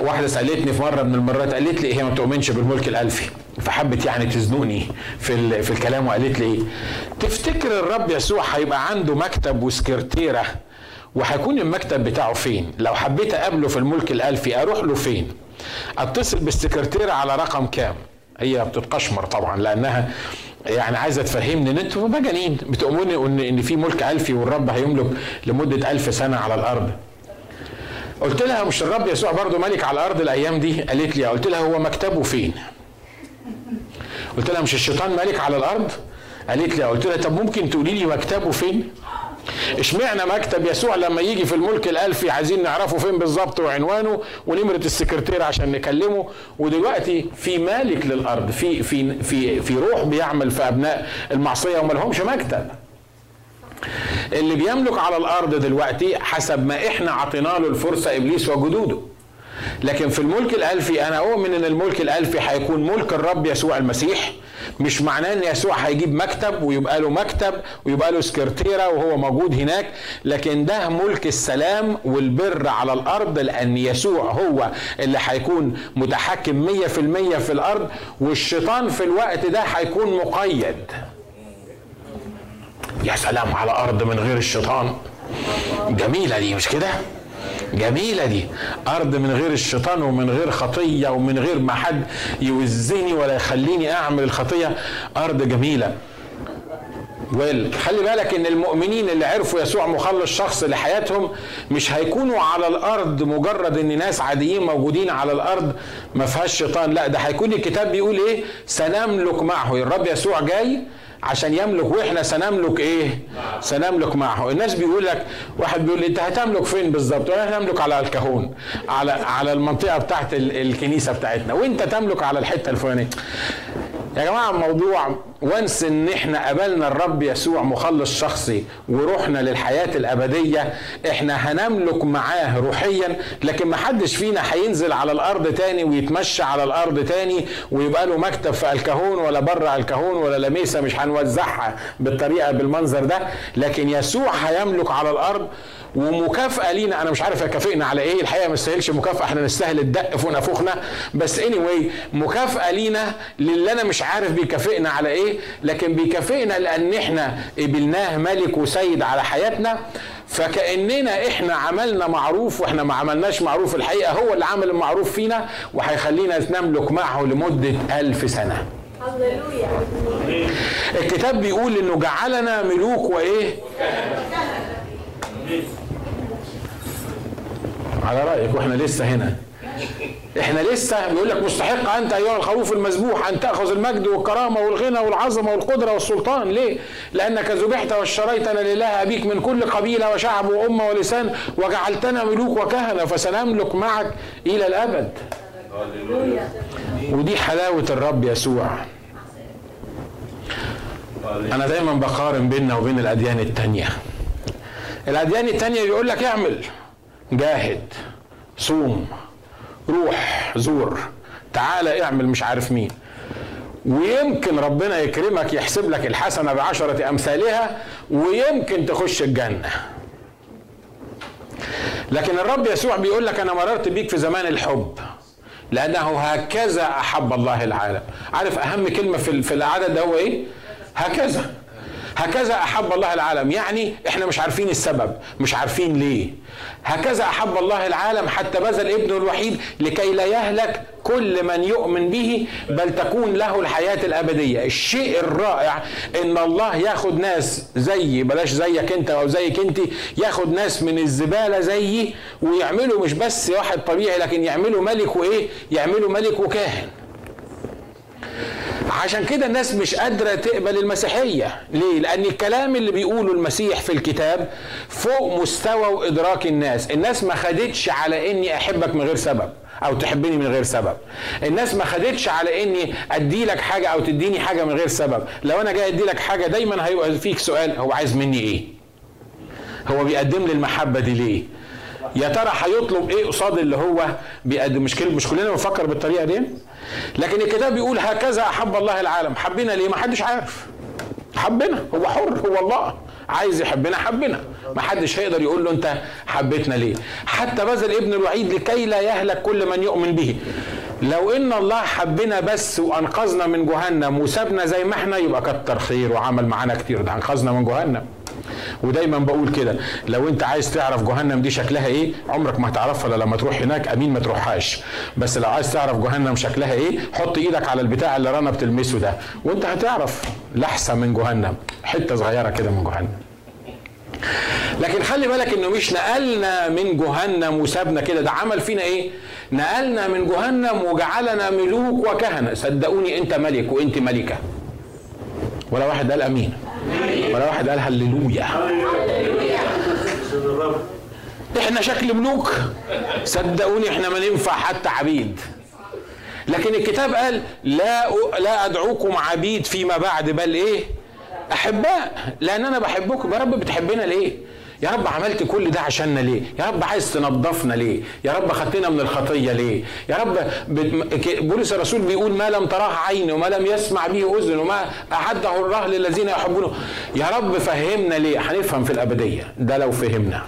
واحدة سألتني في مرة من المرات قالت لي هي ما تؤمنش بالملك الألفي. فحبت يعني تزنقني في في الكلام وقالت لي تفتكر الرب يسوع هيبقى عنده مكتب وسكرتيرة؟ وهيكون المكتب بتاعه فين؟ لو حبيت أقابله في الملك الألفي أروح له فين؟ أتصل بالسكرتيرة على رقم كام؟ هي بتتقشمر طبعا لأنها يعني عايزة تفهمني إن أنتوا مجانين بتؤمنوا ان في ملك ألفي والرب هيملك لمدة ألف سنة على الأرض. قلت لها مش الرب يسوع برضه ملك على الأرض الأيام دي؟ قالت لي قلت لها هو مكتبه فين؟ قلت لها مش الشيطان ملك على الأرض؟ قالت لي قلت لها طب ممكن تقولي لي مكتبه فين؟ اشمعنى مكتب يسوع لما يجي في الملك الالفي عايزين نعرفه فين بالظبط وعنوانه ونمرة السكرتير عشان نكلمه؟ ودلوقتي في مالك للأرض في في في في روح بيعمل في أبناء المعصية وما لهمش مكتب. اللي بيملك على الأرض دلوقتي حسب ما إحنا عطينا له الفرصة إبليس وجدوده. لكن في الملك الألفي أنا أؤمن إن الملك الألفي هيكون ملك الرب يسوع المسيح. مش معناه إن يسوع هيجيب مكتب ويبقى له مكتب ويبقى له سكرتيرة وهو موجود هناك لكن ده ملك السلام والبر على الأرض لأن يسوع هو اللي هيكون متحكم 100% في الأرض والشيطان في الوقت ده هيكون مقيد. يا سلام على أرض من غير الشيطان. جميلة دي مش كده؟ جميلة دي. أرض من غير الشيطان ومن غير خطية ومن غير ما حد يوزني ولا يخليني أعمل الخطية. أرض جميلة. خلي بالك إن المؤمنين اللي عرفوا يسوع مخلص شخص لحياتهم مش هيكونوا على الأرض مجرد إن ناس عاديين موجودين على الأرض ما فيهاش شيطان. لا ده هيكون الكتاب بيقول إيه؟ سنملك معه. الرب يسوع جاي عشان يملك وإحنا سنملك إيه؟ سنملك معه. الناس بيقول لك واحد بيقول أنت هتملك فين بالظبط؟ إحنا نملك على الكهون على على المنطقة بتاعت الكنيسة بتاعتنا. وأنت تملك على الحتة الفلانية. يا جماعة الموضوع وانس إن إحنا قبلنا الرب يسوع مخلص شخصي ورحنا للحياة الأبدية إحنا هنملك معاه روحيا لكن ما حدش فينا هينزل على الأرض تاني ويتمشى على الأرض تاني ويبقى له مكتب في الكهون ولا بره الكهون ولا لميسة مش هنوزعها بالطريقة بالمنظر ده. لكن يسوع هيملك على الأرض ومكافأة لينا. أنا مش عارف يكافئنا على إيه الحقيقة ما نستاهلش مكافأة إحنا نستاهل الدق فوق نافوخنا بس اني anyway مكافأة لينا للي أنا مش عارف بيكافئنا على إيه؟ لكن بيكافئنا لأن إحنا قبلناه ملك وسيد على حياتنا فكأننا إحنا عملنا معروف وإحنا ما عملناش معروف الحقيقة هو اللي عمل المعروف فينا وهيخلينا نملك معه لمدة ألف سنة. الكتاب بيقول إنه جعلنا ملوك وإيه؟ على رأيك وإحنا لسه هنا. إحنا لسه بيقول لك مستحق انت ايها الخروف المذبوح ان تاخذ المجد والكرامه والغنى والعظمه والقدره والسلطان ليه؟ لانك ذبحت واشتريتنا لله ابيك من كل قبيله وشعب وامه ولسان وجعلتنا ملوك وكهنه فسنملك معك إلى الابد. ودي حلاوه الرب يسوع. أنا دايما بقارن بيننا وبين الاديان التانية. الاديان التانية بيقول لك اعمل جاهد صوم روح زور تعالى اعمل مش عارف مين. ويمكن ربنا يكرمك يحسب لك الحسنة بعشرة أمثالها ويمكن تخش الجنة. لكن الرب يسوع بيقول لك أنا مررت بيك في زمان الحب لأنه هكذا أحب الله العالم. عارف أهم كلمة في, في العدد ده هو إيه؟ هكذا. هكذا أحب الله العالم. يعني إحنا مش عارفين السبب مش عارفين ليه. هكذا أحب الله العالم حتى بذل ابنه الوحيد لكي لا يهلك كل من يؤمن به بل تكون له الحياة الأبدية. الشيء الرائع إن الله ياخد ناس زي بلاش زيك أنت أو زيك أنت ياخد ناس من الزبالة زيي ويعملوا مش بس واحد طبيعي لكن يعملوا ملك وإيه؟ يعملوا ملك وكاهن. عشان كده الناس مش قادرة تقبل المسيحية. ليه؟ لأن الكلام اللي بيقوله المسيح في الكتاب فوق مستوى وإدراك الناس. الناس ما خدتش على إني أحبك من غير سبب أو تحبني من غير سبب. الناس ما خدتش على إني أدي لك حاجة أو تديني حاجة من غير سبب. لو أنا جاي أدي لك حاجة دايما هيبقى فيك سؤال هو عايز مني إيه؟ هو بيقدم لي المحبة دي ليه؟ يا ترى هيطلب إيه قصاد اللي هو بيقدم؟ مش مش كلنا بنفكر بالطريقة دي؟ لكن الكتاب بيقول هكذا أحب الله العالم. حبنا ليه؟ ما حدش عارف. حبنا. هو حر هو الله. عايز يحبنا حبنا. ما حدش هيقدر يقول له أنت حبيتنا ليه؟ حتى بذل ابن الوحيد لكي لا يهلك كل من يؤمن به. لو إن الله حبنا بس وأنقذنا من جهنم وسابنا زي ما إحنا يبقى كتر خير وعمل معانا كتير. ده أنقذنا من جهنم. ودايما بقول كده لو انت عايز تعرف جهنم دي شكلها إيه عمرك ما هتعرفها إلا لما تروح هناك أمين ما تروحهاش. بس لو عايز تعرف جهنم شكلها إيه حط إيدك على البتاع اللي رنا بتلمسه ده وانت هتعرف لحسة من جهنم حتة صغيرة كده من جهنم. لكن خلي بالك إنه مش نقلنا من جهنم وسابنا كده ده عمل فينا إيه؟ نقلنا من جهنم وجعلنا ملوك وكهنة. صدقوني أنت ملك وأنت ملكة. ولا واحد قال أمين. ولا واحد قال هللويا. إحنا شكل ملوك. صدقوني إحنا ما ننفع حتى عبيد. لكن الكتاب قال لا لا أدعوكم عبيد فيما بعد بل إيه؟ أحباء. لأن أنا بحبكم يا رب بتحبنا ليه؟ يا رب عملت كل ده عشاننا ليه؟ يا رب عايز تنظفنا ليه؟ يا رب خدتنا من الخطية ليه؟ يا رب بولس الرسول بيقول ما لم تراه عين وما لم يسمع به أذن وما اعده الله للذين يحبونه. يا رب فهمنا ليه؟ هنفهم في الأبدية. ده لو فهمنا.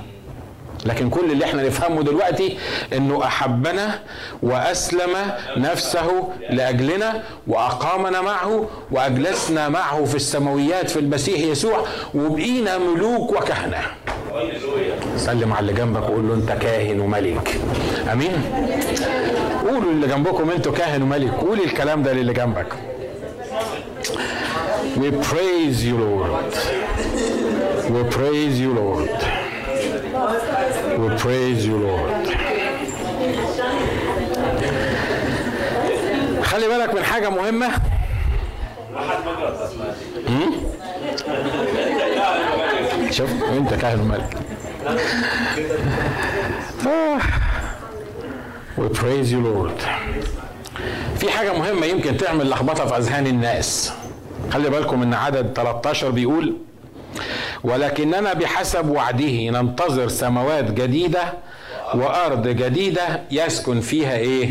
لكن كل اللي إحنا نفهمه دلوقتي انه احبنا واسلم نفسه لاجلنا واقامنا معه واجلسنا معه في السماويات في المسيح يسوع وبقينا ملوك وكهنة. سلم على اللي جنبك وقول له انت كاهن وملك. آمين؟ قولوا اللي جنبكم أنتوا كاهن وملك. قولي الكلام ده للي جنبك. We praise you Lord. We praise you Lord. We praise you Lord. خلي بالك من حاجة مهمة. شوف انت كاهن وملك. We praise you Lord. في حاجة مهمة يمكن تعمل لخبطة في أذهان الناس. خلي بالكم إن عدد 13 بيقول ولكننا بحسب وعده ننتظر سماوات جديدة وأرض جديدة يسكن فيها إيه؟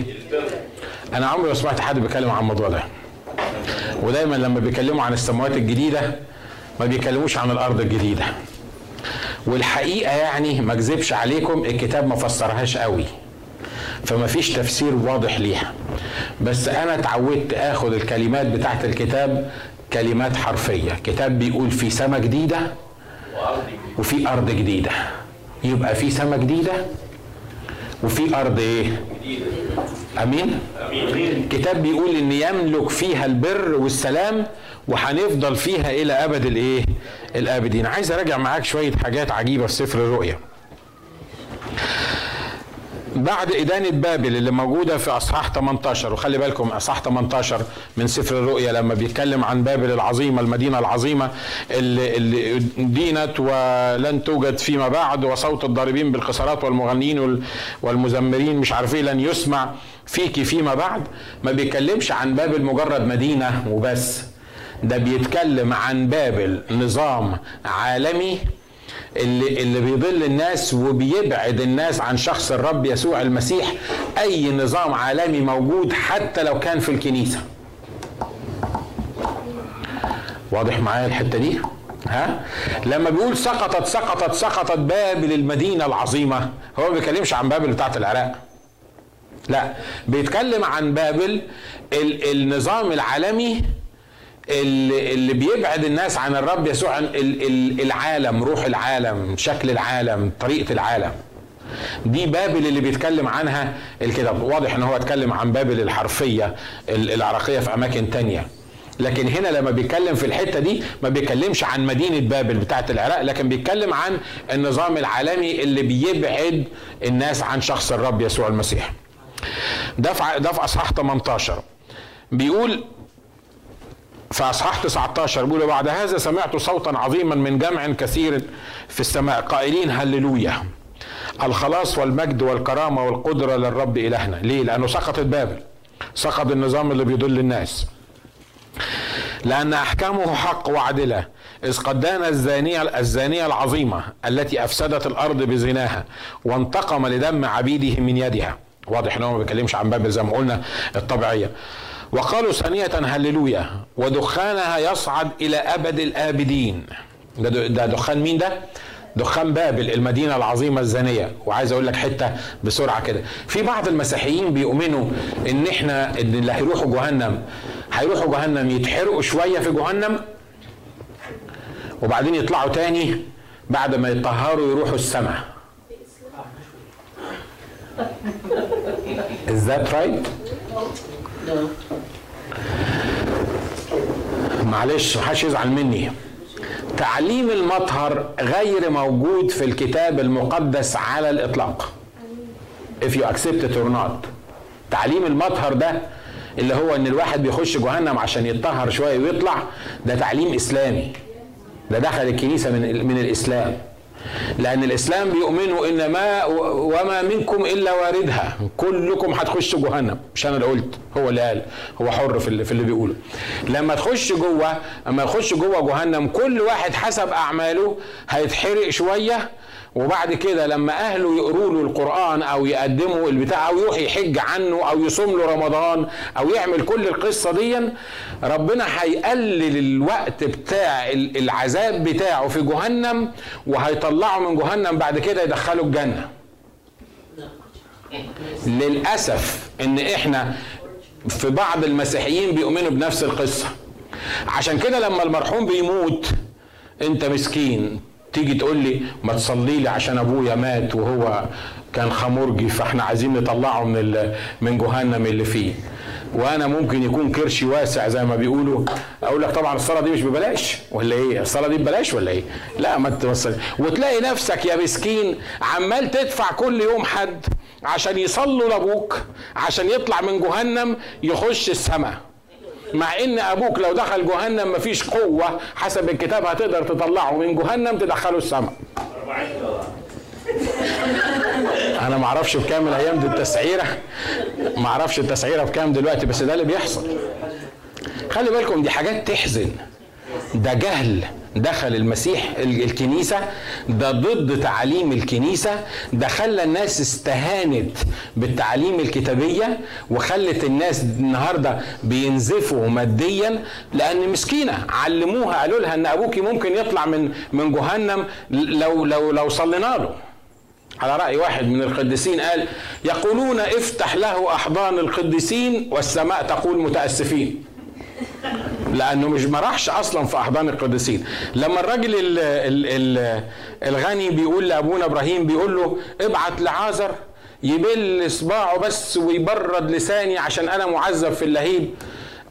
أنا عمري ما سمعت حد بيتكلم عن الموضوع ده. ودايما لما بيكلموا عن السماوات الجديدة ما بيكلموش عن الأرض الجديدة. والحقيقة يعني ما أكذبش عليكم الكتاب ما فسرهاش قوي. فما فيش تفسير واضح ليها. بس أنا اتعودت آخد الكلمات بتاعت الكتاب كلمات حرفية. كتاب بيقول في سماء جديده وفي أرض جديدة. يبقى في سماء جديده وفي أرض إيه؟ أمين؟ الكتاب بيقول إن يملك فيها البر والسلام وهنفضل فيها إلى أبد الإيه؟ الأبدين. عايز أراجع معاك شوية حاجات عجيبة في سفر الرؤيا. بعد إدانة بابل اللي موجودة في أصحاح 18 وخلي بالكم أصحاح 18 من سفر الرؤيا لما بيتكلم عن بابل العظيمة المدينة العظيمة اللي, اللي دينت ولن توجد فيما بعد وصوت الضاربين بالقصارات والمغنيين والمزمرين مش عارف إيه لن يسمع فيك فيما بعد. ما بيتكلمش عن بابل مجرد مدينة وبس ده بيتكلم عن بابل نظام عالمي اللي اللي بيضل الناس وبيبعد الناس عن شخص الرب يسوع المسيح أي نظام عالمي موجود حتى لو كان في الكنيسة. واضح معايا الحتة دي؟ ها؟ لما بيقول سقطت سقطت سقطت بابل المدينة العظيمة هو ما بيتكلمش عن بابل بتاعت العراق. لا بيتكلم عن بابل النظام العالمي اللي, بيبعد الناس عن الرب يسوع العالم روح العالم شكل العالم طريقة العالم. دي بابل اللي بيتكلم عنها الكتاب. واضح إن هو اتكلم عن بابل الحرفية العراقية في أماكن تانية. لكن هنا لما بيتكلم في الحتة دي ما بيتكلمش عن مدينة بابل بتاعه العراق لكن بيتكلم عن النظام العالمي اللي بيبعد الناس عن شخص الرب يسوع المسيح. ده في اصحاح 18 بيقول في اصحاح 19 بيقول بعد هذا سمعت صوتا عظيما من جمع كثير في السماء. قائلين هللويا. الخلاص والمجد والكرامة والقدرة للرب إلهنا. ليه؟ لأنه سقطت بابل. سقط النظام اللي بيضل الناس لأن أحكامه حق وعدلة. إذ قد دان الزانية الزانية العظيمة التي أفسدت الأرض بزناها وانتقم لدم عبيده من يدها. واضح إن هو ما بيتكلمش عن بابل زي ما قلنا الطبيعية. وقالوا ثانية هللويا. ودخانها يصعد إلى أبد الآبدين. ده, ده دخان مين ده؟ دخان بابل المدينة العظيمة الزانية. وعايز أقول لك حتة بسرعة كده. في بعض المسيحيين بيؤمنوا إن إحنا إن اللي هيروحوا جهنم هيروحوا جهنم يتحرقوا شوية في جهنم وبعدين يطلعوا تاني بعد ما يطهروا يروحوا السماء. Is that right? معلش محدش يزعل مني. تعليم المطهر غير موجود في الكتاب المقدس على الإطلاق. If you accept it or not. تعليم المطهر ده اللي هو إن الواحد بيخش جهنم عشان يتطهر شوية ويطلع ده تعليم إسلامي. ده دخل الكنيسة من من الإسلام. لأن الإسلام بيؤمنوا إن ما وما منكم إلا واردها. كلكم هتخشوا جهنم. مش أنا اللي قلت. هو اللي قال. هو حر في اللي, في اللي بيقوله. لما تخش جوه اما يخش جوه جهنم كل واحد حسب أعماله هيتحرق شوية وبعد كده لما أهله يقروا له القرآن أو يقدموا البتاع أو يروح يحج عنه أو يصوم له رمضان أو يعمل كل القصة دي ربنا هيقلل الوقت بتاع العذاب بتاعه في جهنم وهيطلعه من جهنم بعد كده يدخله الجنة. للأسف إن إحنا في بعض المسيحيين بيؤمنوا بنفس القصة. عشان كده لما المرحوم بيموت أنت مسكين. تيجي تقول لي ما تصلي لي عشان أبويا مات وهو كان خمرجي فإحنا عايزين نطلعه من من جهنم اللي فيه. وأنا ممكن يكون كرشي واسع زي ما بيقولوا. أقول لك طبعا الصلاة دي مش ببلاش ولا إيه؟ الصلاة دي ببلاش ولا إيه؟ لا ما توصل وتلاقي نفسك يا مسكين عمال تدفع كل يوم حد عشان يصلوا لأبوك عشان يطلع من جهنم يخش السماء. مع إن أبوك لو دخل جهنم مفيش قوة حسب الكتاب هتقدر تطلعه. من جهنم تدخله السماء. أنا ما أعرفش بكام الأيام دي التسعيرة. ما أعرفش التسعيرة بكام دلوقتي بس ده اللي بيحصل. خلي بالكم دي حاجات تحزن. ده جهل. دخل المسيح الكنيسة ده ضد تعاليم الكنيسة ده خلى الناس استهانت بالتعاليم الكتابية وخلت الناس النهاردة بينزفوا ماديا لأن مسكينة علموها قالوا لها أن أبوكي ممكن يطلع من من جهنم لو لو لو صلينا له. على رأي واحد من القديسين قال يقولون افتح له أحضان القديسين والسماء تقول متأسفين. لأنه مش ما راحش أصلا في أحضان القديسين. لما الراجل ال ال ال الغني بيقول لأبونا إبراهيم بيقول له ابعت لعازر يبل صباعه بس ويبرد لساني عشان أنا معذب في اللهيب.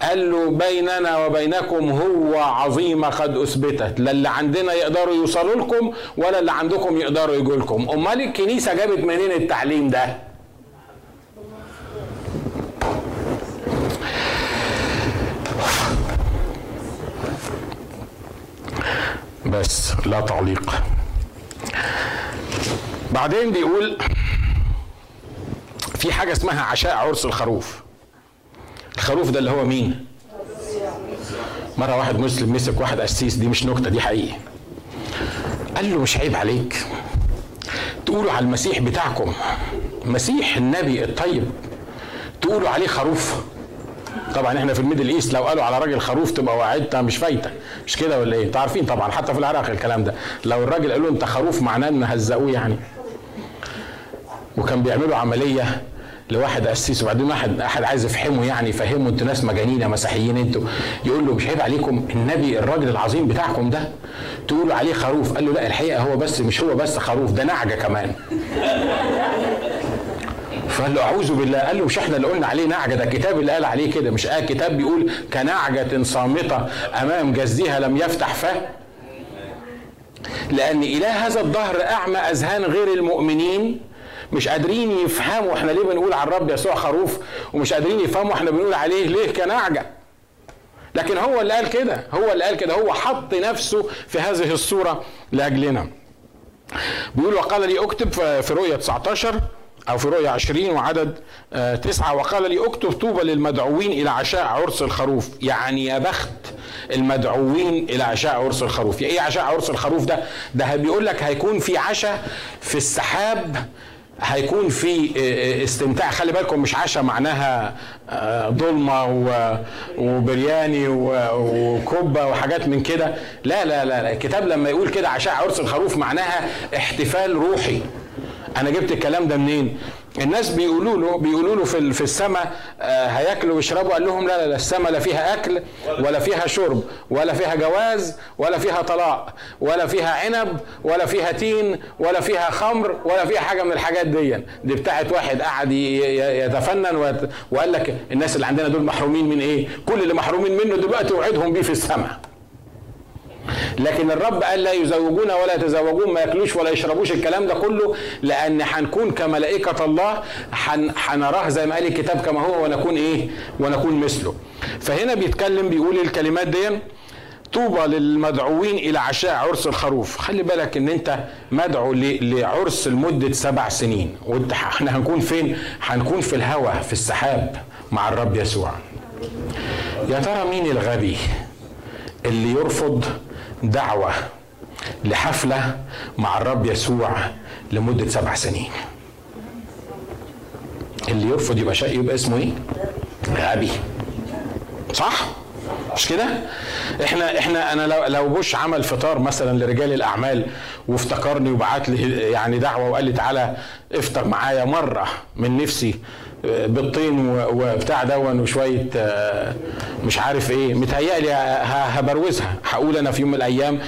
قال له بيننا وبينكم هو عظيمة قد أثبتت. لا اللي عندنا يقدروا يوصلوا لكم ولا اللي عندكم يقدروا يجوا لكم. أمال الكنيسة جابت منين التعليم ده؟ بس لا تعليق. بعدين بيقول في حاجة اسمها عشاء عرس الخروف. الخروف ده اللي هو مين؟ مرة واحد مسلم مسك واحد قسيس دي مش نكتة دي حقيقي قال له مش عيب عليك. تقولوا على المسيح بتاعكم. مسيح النبي الطيب. تقولوا عليه خروف. طبعا إحنا في ال Middle East لو قالوا على راجل خروف تبقى وعدتها مش فايتة. مش كده ولا إيه؟ أنتوا عارفين طبعا حتى في العراق الكلام ده. لو الراجل قالوا أنت خروف معناه ان هزقوه يعني. وكان بيعملوا عملية لواحد قسيس وبعدين واحد أحد عايز يفهمه يعني يفهمه أنتوا ناس مجانين يا مسيحيين أنتوا. يقول له مش عيب عليكم النبي الراجل العظيم بتاعكم ده تقولوا عليه خروف. قال له لا الحقيقة هو بس مش هو بس خروف ده نعجة كمان. فقال له أعوذ بالله. قال له مش إحنا اللي قلنا عليه نعجة ده الكتاب اللي قال عليه كده مش آه كتاب بيقول كنعجة صامتة أمام جزها لم يفتح فاه لأن اله هذا الدهر أعمى أذهان غير المؤمنين. مش قادرين يفهموا إحنا ليه بنقول على الرب يسوع خروف ومش قادرين يفهموا إحنا بنقول عليه ليه كنعجة. لكن هو اللي قال كده هو اللي قال كده هو حط نفسه في هذه الصورة لأجلنا. بيقول وقال لي اكتب في رؤيا 19 أو في رؤيا 20 وعدد تسعة وقال لي اكتب طوبى للمدعوين إلى عشاء عرس الخروف. يعني يا بخت المدعوين إلى عشاء عرس الخروف. إيه عشاء عرس الخروف ده؟ ده بيقول لك هيكون في عشاء في السحاب هيكون في استمتاع. خلي بالكم مش عشاء معناها ضلمه وبرياني وكبه وحاجات من كده. لا لا لا. الكتاب لما يقول كده عشاء عرس الخروف معناها احتفال روحي. أنا جبت الكلام ده منين؟ الناس بيقولوا له بيقولوا له في في السماء آه هياكلوا ويشربوا قال لهم لا لا لا السماء لا فيها أكل ولا فيها شرب ولا فيها جواز ولا فيها طلاق ولا فيها عنب ولا فيها تين ولا فيها خمر ولا فيها حاجة من الحاجات دي. دي بتاعت واحد قعد يتفنن وقال لك الناس اللي عندنا دول محرومين من إيه؟ كل اللي محرومين منه دلوقتي وعدهم بيه في السماء. لكن الرب قال لا يزوجون ولا يتزوجون ما ياكلوش ولا يشربوش الكلام ده كله لأن هنكون كملائكة الله هنراه زي ما قال الكتاب كما هو ونكون إيه؟ ونكون مثله. فهنا بيتكلم بيقول الكلمات دي طوبى للمدعوين إلى عشاء عرس الخروف. خلي بالك إن أنت مدعو لعرس لمدة سبع سنين. وأنت إحنا هنكون فين؟ هنكون في الهوى في السحاب مع الرب يسوع. يا ترى مين الغبي اللي يرفض دعوة لحفلة مع الرب يسوع لمدة سبع سنين اللي يرفض يبقى شيء يبقى اسمه إيه؟ غبي صح؟ مش كده؟ إحنا إحنا أنا لو لو بوش عمل فطار مثلا لرجال الأعمال وافتكرني وبعت لي يعني دعوة وقال لي تعالى افطر معايا مرة من نفسي بالطين وبتاع دون وشوية مش عارف إيه. متهيألي هبروزها. هقول أنا في يوم من الأيام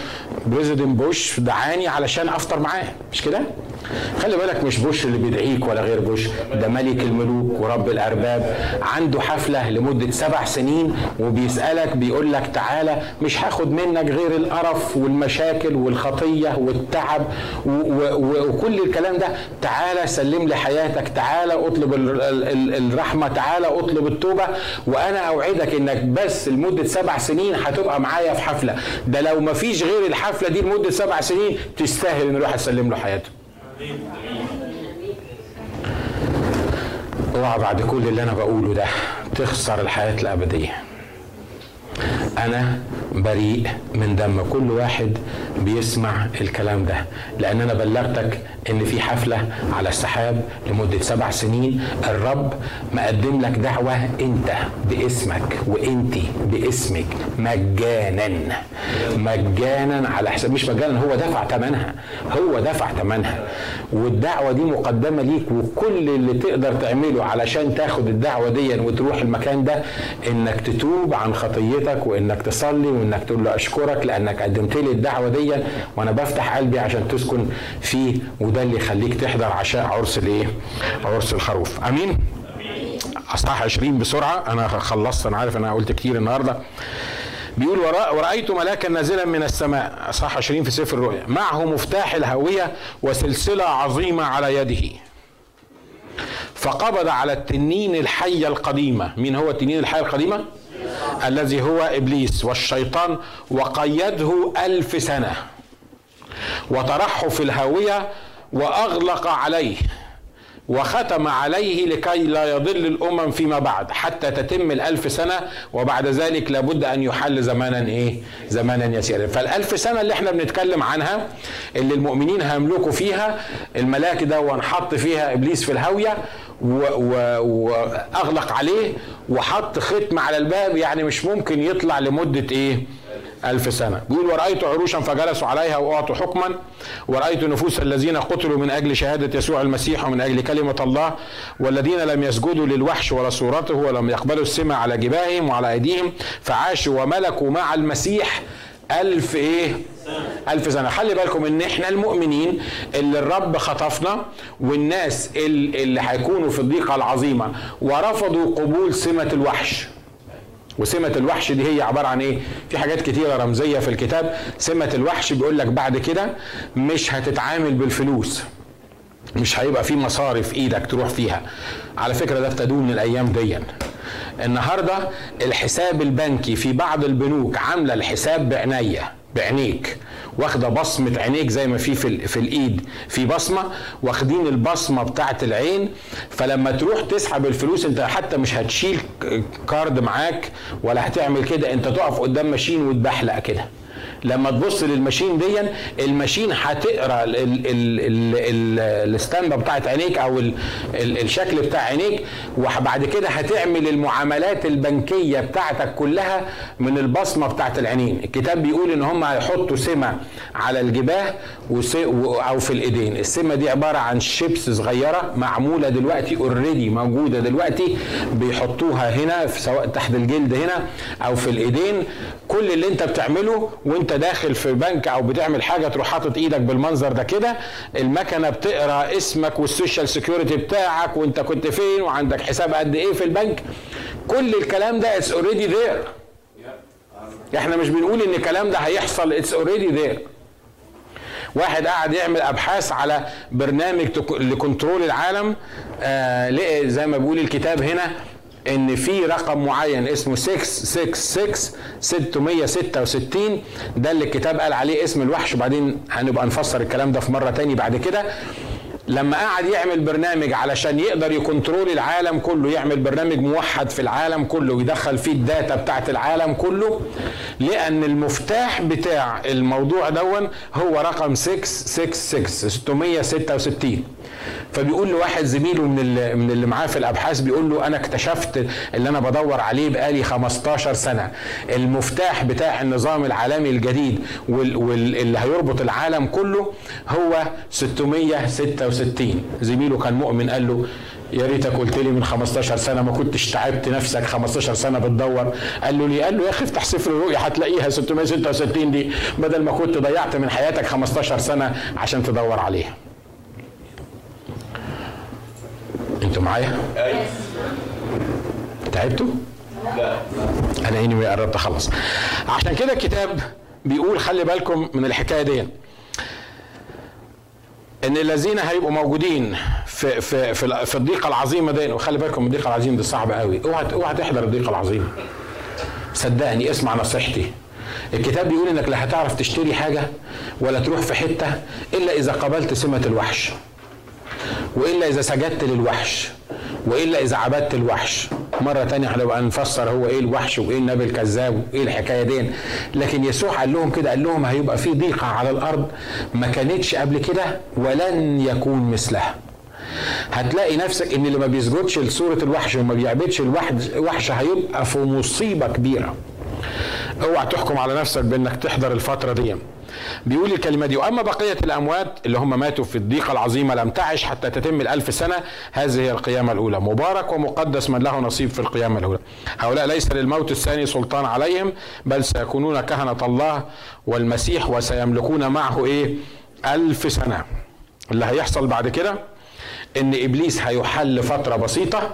President بوش دعاني علشان أفطر معاه. مش كده؟ خلي بالك مش بوش اللي بيدعيك ولا غير بوش ده ملك الملوك ورب الأرباب عنده حفلة لمدة سبع سنين وبيسألك بيقول لك تعالى مش هاخد منك غير القرف والمشاكل والخطية والتعب وكل الكلام ده. تعالى سلم لي حياتك تعالى أطلب الرحمة تعالى أطلب التوبة وأنا أوعدك إنك بس لمدة سبع سنين هتبقى معايا في حفلة. ده لو ما فيش غير الحفلة دي لمدة سبع سنين تستاهل إن الواحد يسلم له حياته. اوعى بعد كل اللي أنا بقوله ده تخسر الحياة الأبدية. أنا بريء من دم. كل واحد بيسمع الكلام ده لأن أنا بلغتك إن في حفلة على السحاب لمدة سبع سنين. الرب مقدم لك دعوة أنت باسمك وأنت باسمك مجانا مجانا على حساب. مش مجانا هو دفع ثمنها هو دفع ثمنها والدعوة دي مقدمة ليك وكل اللي تقدر تعمله علشان تاخد الدعوة دي وتروح المكان ده إنك تتوب عن خطيتك وإنك تصلي وإنك تقول له أشكرك لأنك قدمت لي الدعوة دي وأنا بفتح قلبي عشان تسكن فيه وده اللي يخليك تحضر عشاء عرس الإيه؟ عرس الخروف. أمين؟ أصحاح 20 بسرعة. أنا خلصت أنا عارف أنا قلت كتير النهارده. بيقول ورأ ورأيت ملاكا نازلا من السماء. أصحاح 20 في سفر الرؤيا. معه مفتاح الهوية وسلسلة عظيمة على يده. فقبض على التنين الحية القديمة. مين هو التنين الحية القديمة؟ الذي هو إبليس والشيطان وقيده ألف سنة. وطرحه في الهاوية وأغلق عليه وختم عليه لكي لا يضل الأمم فيما بعد حتى تتم الألف سنة وبعد ذلك لابد أن يحل زمانا إيه؟ زمانا يسيرا. فالألف سنة اللي إحنا بنتكلم عنها اللي المؤمنين هيملكوا فيها الملاك ده وانحط فيها إبليس في الهاوية وأغلق عليه وحط ختم على الباب يعني مش ممكن يطلع لمدة إيه؟ ألف سنة. بيقول ورأيت عروشا فجلسوا عليها وأعطوا حكما. ورأيت نفوس الذين قتلوا من أجل شهادة يسوع المسيح ومن أجل كلمة الله والذين لم يسجدوا للوحش ولا صورته ولم يقبلوا السمع على جباههم وعلى أيديهم فعاشوا وملكوا مع المسيح ألف إيه ألف سنة خلي بالكم إن إحنا المؤمنين اللي الرب خطفنا والناس اللي هيكونوا في الضيقة العظيمة ورفضوا قبول سمة الوحش وسمة الوحش دي هي عبارة عن إيه؟ في حاجات كتيرة رمزية في الكتاب، سمة الوحش بيقول لك بعد كده مش هتتعامل بالفلوس. مش هيبقى في مصاري في إيدك تروح فيها. على فكرة ده ابتدوا من الأيام دي. النهارده الحساب البنكي في بعض البنوك عاملة الحساب بعناية بعينيك واخده بصمه عينيك زي ما في في, في الايد في بصمه واخدين البصمه بتاعه العين فلما تروح تسحب الفلوس انت حتى مش هتشيل card معاك ولا هتعمل كده انت تقف قدام machine وتبحلق كده. لما تبص لل machine دي ال machine هتقرأ الستامبه بتاعت عينيك أو ال ال الشكل بتاع عينيك وبعد كده هتعمل المعاملات البنكية بتاعتك كلها من البصمة بتاعت العينين. الكتاب بيقول إن هم هيحطوا سمة على الجباه أو في الإيدين. السمة دي عبارة عن شيبس صغيرة معمولة دلوقتي already موجودة دلوقتي بيحطوها هنا سواء تحت الجلد هنا أو في الإيدين. كل اللي أنت بتعمله وأنت داخل في بنك أو بتعمل حاجة تروح حاطط إيدك بالمنظر ده كده المكنه بتقرا اسمك وال social security بتاعك وانت كنت فين وعندك حساب قد إيه في البنك. كل الكلام ده it's already there إحنا مش بنقول ان الكلام ده هيحصل it's already there واحد قاعد يعمل ابحاث على برنامج ل control العالم آه زي ما بيقول الكتاب هنا ان في رقم معين اسمه 666 666 ده اللي الكتاب قال عليه اسم الوحش وبعدين هنبقى نفسر الكلام ده في مره تاني بعد كده لما قعد يعمل برنامج علشان يقدر ي control العالم كله يعمل برنامج موحد في العالم كله ويدخل فيه ال data بتاعت العالم كله لأن المفتاح بتاع الموضوع دون هو رقم 666 666 فبيقول له واحد زميله من اللي من اللي معاه في الأبحاث بيقول له أنا اكتشفت اللي أنا بدور عليه بقالي 15 سنة. المفتاح بتاع النظام العالمي الجديد واللي هيربط العالم كله هو 666 زميله كان مؤمن قال له يا ريتك قلت لي من 15 سنة ما كنتش تعبت نفسك 15 سنة بتدور. قال له ليه؟ قال له يا أخي افتح سفر الرؤيا هتلاقيها 666 دي بدل ما كنت ضيعت من حياتك 15 سنة عشان تدور عليها. أنتوا معايا؟ تعبتوا؟ لا. أنا اني قربت اخلص. عشان كده الكتاب بيقول خلي بالكم من الحكاية دي. إن الذين هيبقوا موجودين في في في, في الضيقة العظيمة دي وخلي بالكم الضيقة العظيمة دي صعبة قوي. اوعى اوعى تحضر الضيقة العظيمة. صدقني اسمع نصيحتي. الكتاب بيقول إنك لا هتعرف تشتري حاجة ولا تروح في حتة إلا إذا قبلت سمة الوحش. وإلا إذا سجدت للوحش وإلا إذا عبدت الوحش. مرة تانية هنبقى نفسر هو إيه الوحش وإيه النبي الكذاب وإيه الحكاية دي. لكن يسوع قال لهم كده قال لهم هيبقى في ضيقة على الأرض ما كانتش قبل كده ولن يكون مثلها. هتلاقي نفسك إن اللي ما بيسجدش لصورة الوحش وما بيعبدش الوحش هيبقى في مصيبة كبيرة. اوعى تحكم على نفسك بانك تحضر الفترة دي. بيقول الكلمة دي وأما بقية الأموات اللي هم ماتوا في الضيقة العظيمة لم تعش حتى تتم الألف سنة هذه هي القيامة الأولى. مبارك ومقدس من له نصيب في القيامة الأولى. هؤلاء ليس للموت الثاني سلطان عليهم بل سيكونون كهنة الله والمسيح وسيملكون معه إيه؟ ألف سنة. اللي هيحصل بعد كده إن إبليس هيحل فترة بسيطة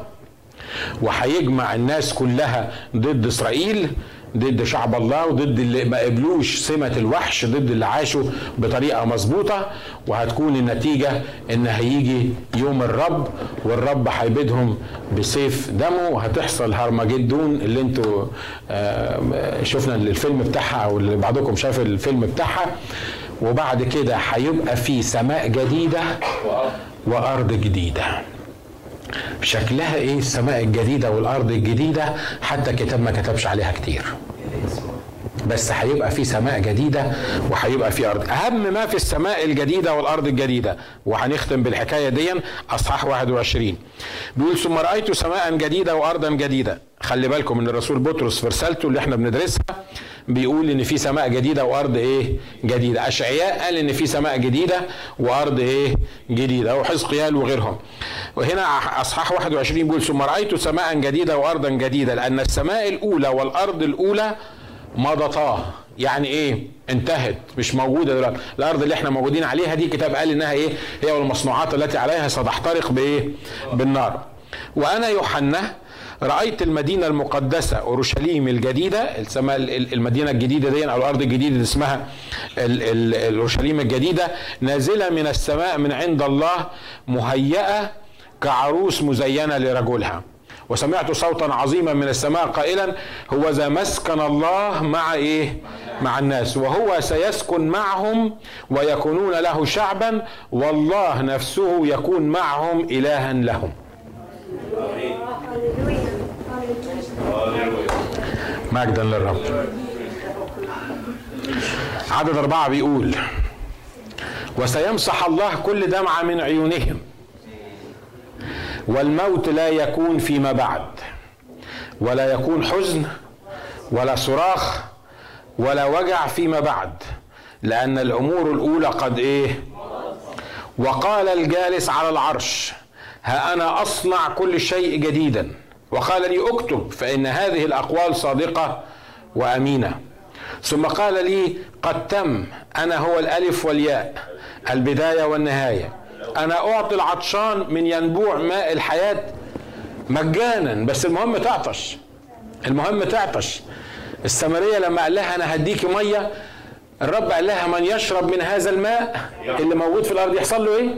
وهيجمع الناس كلها ضد إسرائيل ضد شعب الله وضد اللي ما قبلوش سمة الوحش ضد اللي عاشوا بطريقة مظبوطة وهتكون النتيجة إن هيجي يوم الرب والرب هيبيدهم بسيف دمه وهتحصل هرمجدون اللي أنتوا شفنا الفيلم بتاعها أو اللي بعضكم شاف الفيلم بتاعها. وبعد كده هيبقى في سماء جديدة وأرض جديدة. شكلها إيه؟ السماء الجديدة والأرض الجديدة حتى الكتاب ما كتبش عليها كتير. بس هيبقى في سماء جديدة وهيبقى في أرض. أهم ما في السماء الجديدة والأرض الجديدة. وهنختم بالحكاية دي أصحاح 21 بيقول ثم رأيت سماء جديدة وأرضا جديدة. خلي بالكم إن الرسول بطرس في رسالته اللي إحنا بندرسها بيقول إن في سماء جديدة وأرض إيه؟ جديدة. أشعياء قال إن في سماء جديدة وأرض إيه؟ جديدة. وحزقيال وغيرهم. وهنا أصحاح 21 بيقول ثم رأيت سماء جديدة وأرضا جديدة لأن السماء الأولى والأرض الأولى مضتا. يعني إيه؟ انتهت مش موجودة دلوقتي. الأرض اللي إحنا موجودين عليها دي كتاب قال إنها إيه؟ هي والمصنوعات التي عليها ستحترق بإيه؟ بالنار. وأنا يوحنا رأيت المدينة المقدسة أورشليم الجديدة السماء المدينة الجديدة دي أو الأرض الجديدة اسمها أورشليم الجديدة نازلة من السماء من عند الله مهيئة كعروس مزينة لرجلها. وسمعت صوتا عظيما من السماء قائلا هو ذا مسكن الله مع إيه؟ مع الناس. وهو سيسكن معهم ويكونون له شعبا والله نفسه يكون معهم إلها لهم. مجدا للرب. عدد أربعة بيقول وسيمسح الله كل دمعة من عيونهم والموت لا يكون فيما بعد ولا يكون حزن ولا صراخ ولا وجع فيما بعد لأن الأمور الأولى قد إيه؟ وقال الجالس على العرش ها أنا أصنع كل شيء جديدا. وقال لي اكتب فإن هذه الأقوال صادقة وأمينة. ثم قال لي قد تم أنا هو الألف والياء البداية والنهاية. أنا أعطي العطشان من ينبوع ماء الحياة مجانا بس المهم تعطش المهم تعطش. السامرية لما قال لها أنا هديكي مية الرب قال لها من يشرب من هذا الماء اللي موجود في الأرض يحصل له إيه؟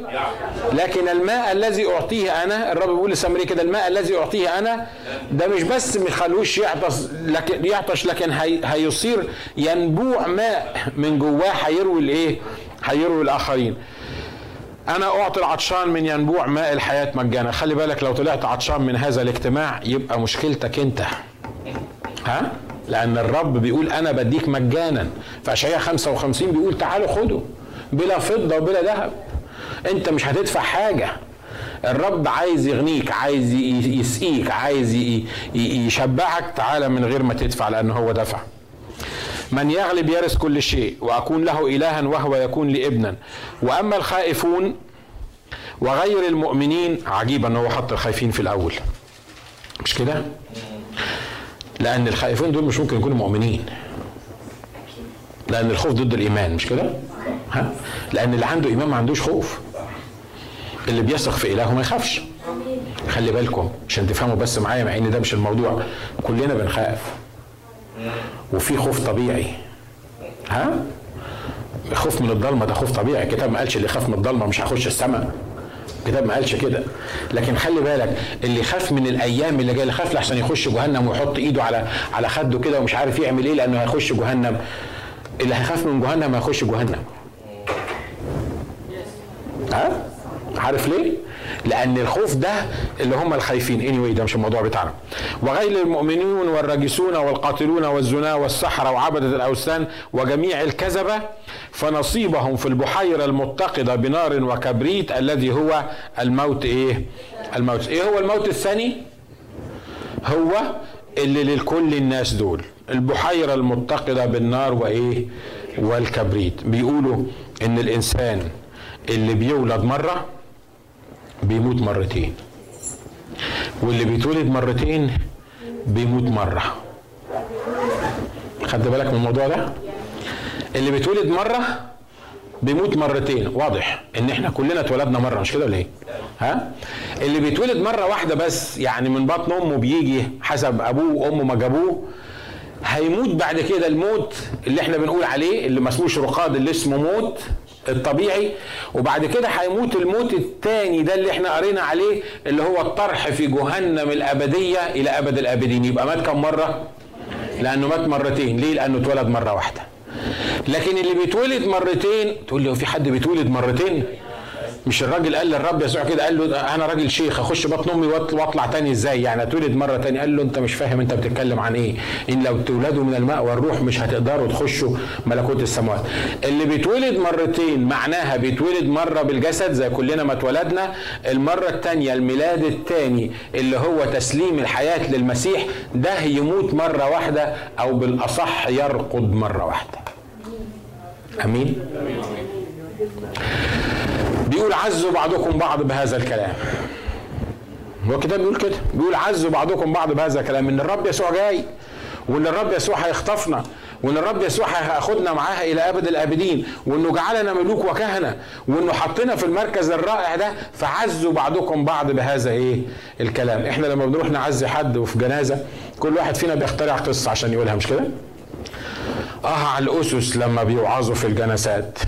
لكن الماء الذي أعطيه أنا الرب بيقول للسامري كده الماء الذي أعطيه أنا ده مش بس ما يخلوش يعطش لكن يعطش لكن هي هيصير ينبوع ماء من جواه هيروي الإيه؟ هيروي الآخرين. أنا أعطي العطشان من ينبوع ماء الحياة مجانا خلي بالك لو طلعت عطشان من هذا الاجتماع يبقى مشكلتك أنت ها لأن الرب بيقول أنا بديك مجانا. فاشعياء 55 بيقول تعالوا خدوا. بلا فضة وبلا ذهب. أنت مش هتدفع حاجة. الرب عايز يغنيك عايز يسقيك عايز يشبعك. تعالى من غير ما تدفع لأن هو دفع. من يغلب يرث كل شيء وأكون له إلها وهو يكون لي ابنا. وأما الخائفون وغير المؤمنين عجيب إن هو حط الخايفين في الأول. مش كده؟ لأن الخائفين دول مش ممكن يكونوا مؤمنين. لأن الخوف ضد الإيمان مش كده؟ ها؟ لأن اللي عنده إيمان ما عندوش خوف. اللي بيثق في الهه ما يخافش. خلي بالكم عشان تفهموا بس معايا مع إن ده مش الموضوع. كلنا بنخاف. وفي خوف طبيعي. ها؟ خوف من الضلمة ده خوف طبيعي. الكتاب ما قالش اللي يخاف من الضلمة مش هيخش السماء. الكتاب ما قالش كده. لكن خلي بالك اللي خاف من الأيام اللي جاية خاف لحسن يخش جهنم ويحط إيده على على خده كده ومش عارف يعمل إيه لأنه هيخش جهنم. اللي هيخاف من جهنم هيخش جهنم. ها؟ عارف ليه؟ لأن الخوف ده اللي هم الخايفين. Anyway ده مش الموضوع بتاعنا. وغير المؤمنون والراجسون والقاتلون والزنا والسحرة وعبدة الأوثان وجميع الكذبة فنصيبهم في البحيرة المتقدة بنار وكبريت الذي هو الموت إيه؟ الموت إيه هو الموت الثاني؟ هو اللي للكل الناس دول البحيرة المتقدة بالنار وإيه؟ والكبريت بيقولوا إن الإنسان اللي بيولد مرة بيموت مرتين واللي بيتولد مرتين بيموت مرة خدت بالك من الموضوع ده اللي بيتولد مرة بيموت مرتين. واضح إن إحنا كلنا اتولدنا مرة مش كده ولا إيه؟ ها؟ اللي بيتولد مرة واحدة بس يعني من بطن أمه بيجي حسب أبوه وأمه ما جابوه هيموت بعد كده الموت اللي إحنا بنقول عليه اللي ما اسموش رقاد اللي اسمه موت الطبيعي. وبعد كده هيموت الموت الثاني ده اللي إحنا قرينا عليه اللي هو الطرح في جهنم الأبدية إلى أبد الأبدين. يبقى مات كم مرة؟ لأنه مات مرتين. ليه؟ لأنه اتولد مرة واحدة. لكن اللي بيتولد مرتين تقول لي هو في حد بيتولد مرتين؟ مش الراجل قال للرب يسوع كده قال له أنا راجل شيخ أخش بطن أمي وأطلع تاني إزاي؟ يعني اتولد مرة تاني قال له أنت مش فاهم أنت بتتكلم عن إيه. إن لو تولدوا من الماء والروح مش هتقدروا تخشوا ملكوت السماوات. اللي بيتولد مرتين معناها بيتولد مرة بالجسد زي كلنا ما اتولدنا المرة الثانية الميلاد الثاني اللي هو تسليم الحياة للمسيح ده يموت مرة واحدة أو بالأصح يرقد مرة واحدة. أمين؟ بيقول عزوا بعضكم بعض بهذا الكلام. هو كده بيقول كده؟ بيقول عزوا بعضكم بعض بهذا الكلام. إن الرب يسوع جاي وإن الرب يسوع هيخطفنا وإن الرب يسوع هياخدنا معاها إلى أبد الأبدين وإنه جعلنا ملوك وكهنة وإنه حطنا في المركز الرائع ده فعزوا بعضكم بعض بهذا إيه؟ الكلام. إحنا لما بنروح نعزي حد وفي جنازة كل واحد فينا بيخترع قصة عشان يقولها مش كده؟ آه على الأسس لما بيوعظوا في الجنازات.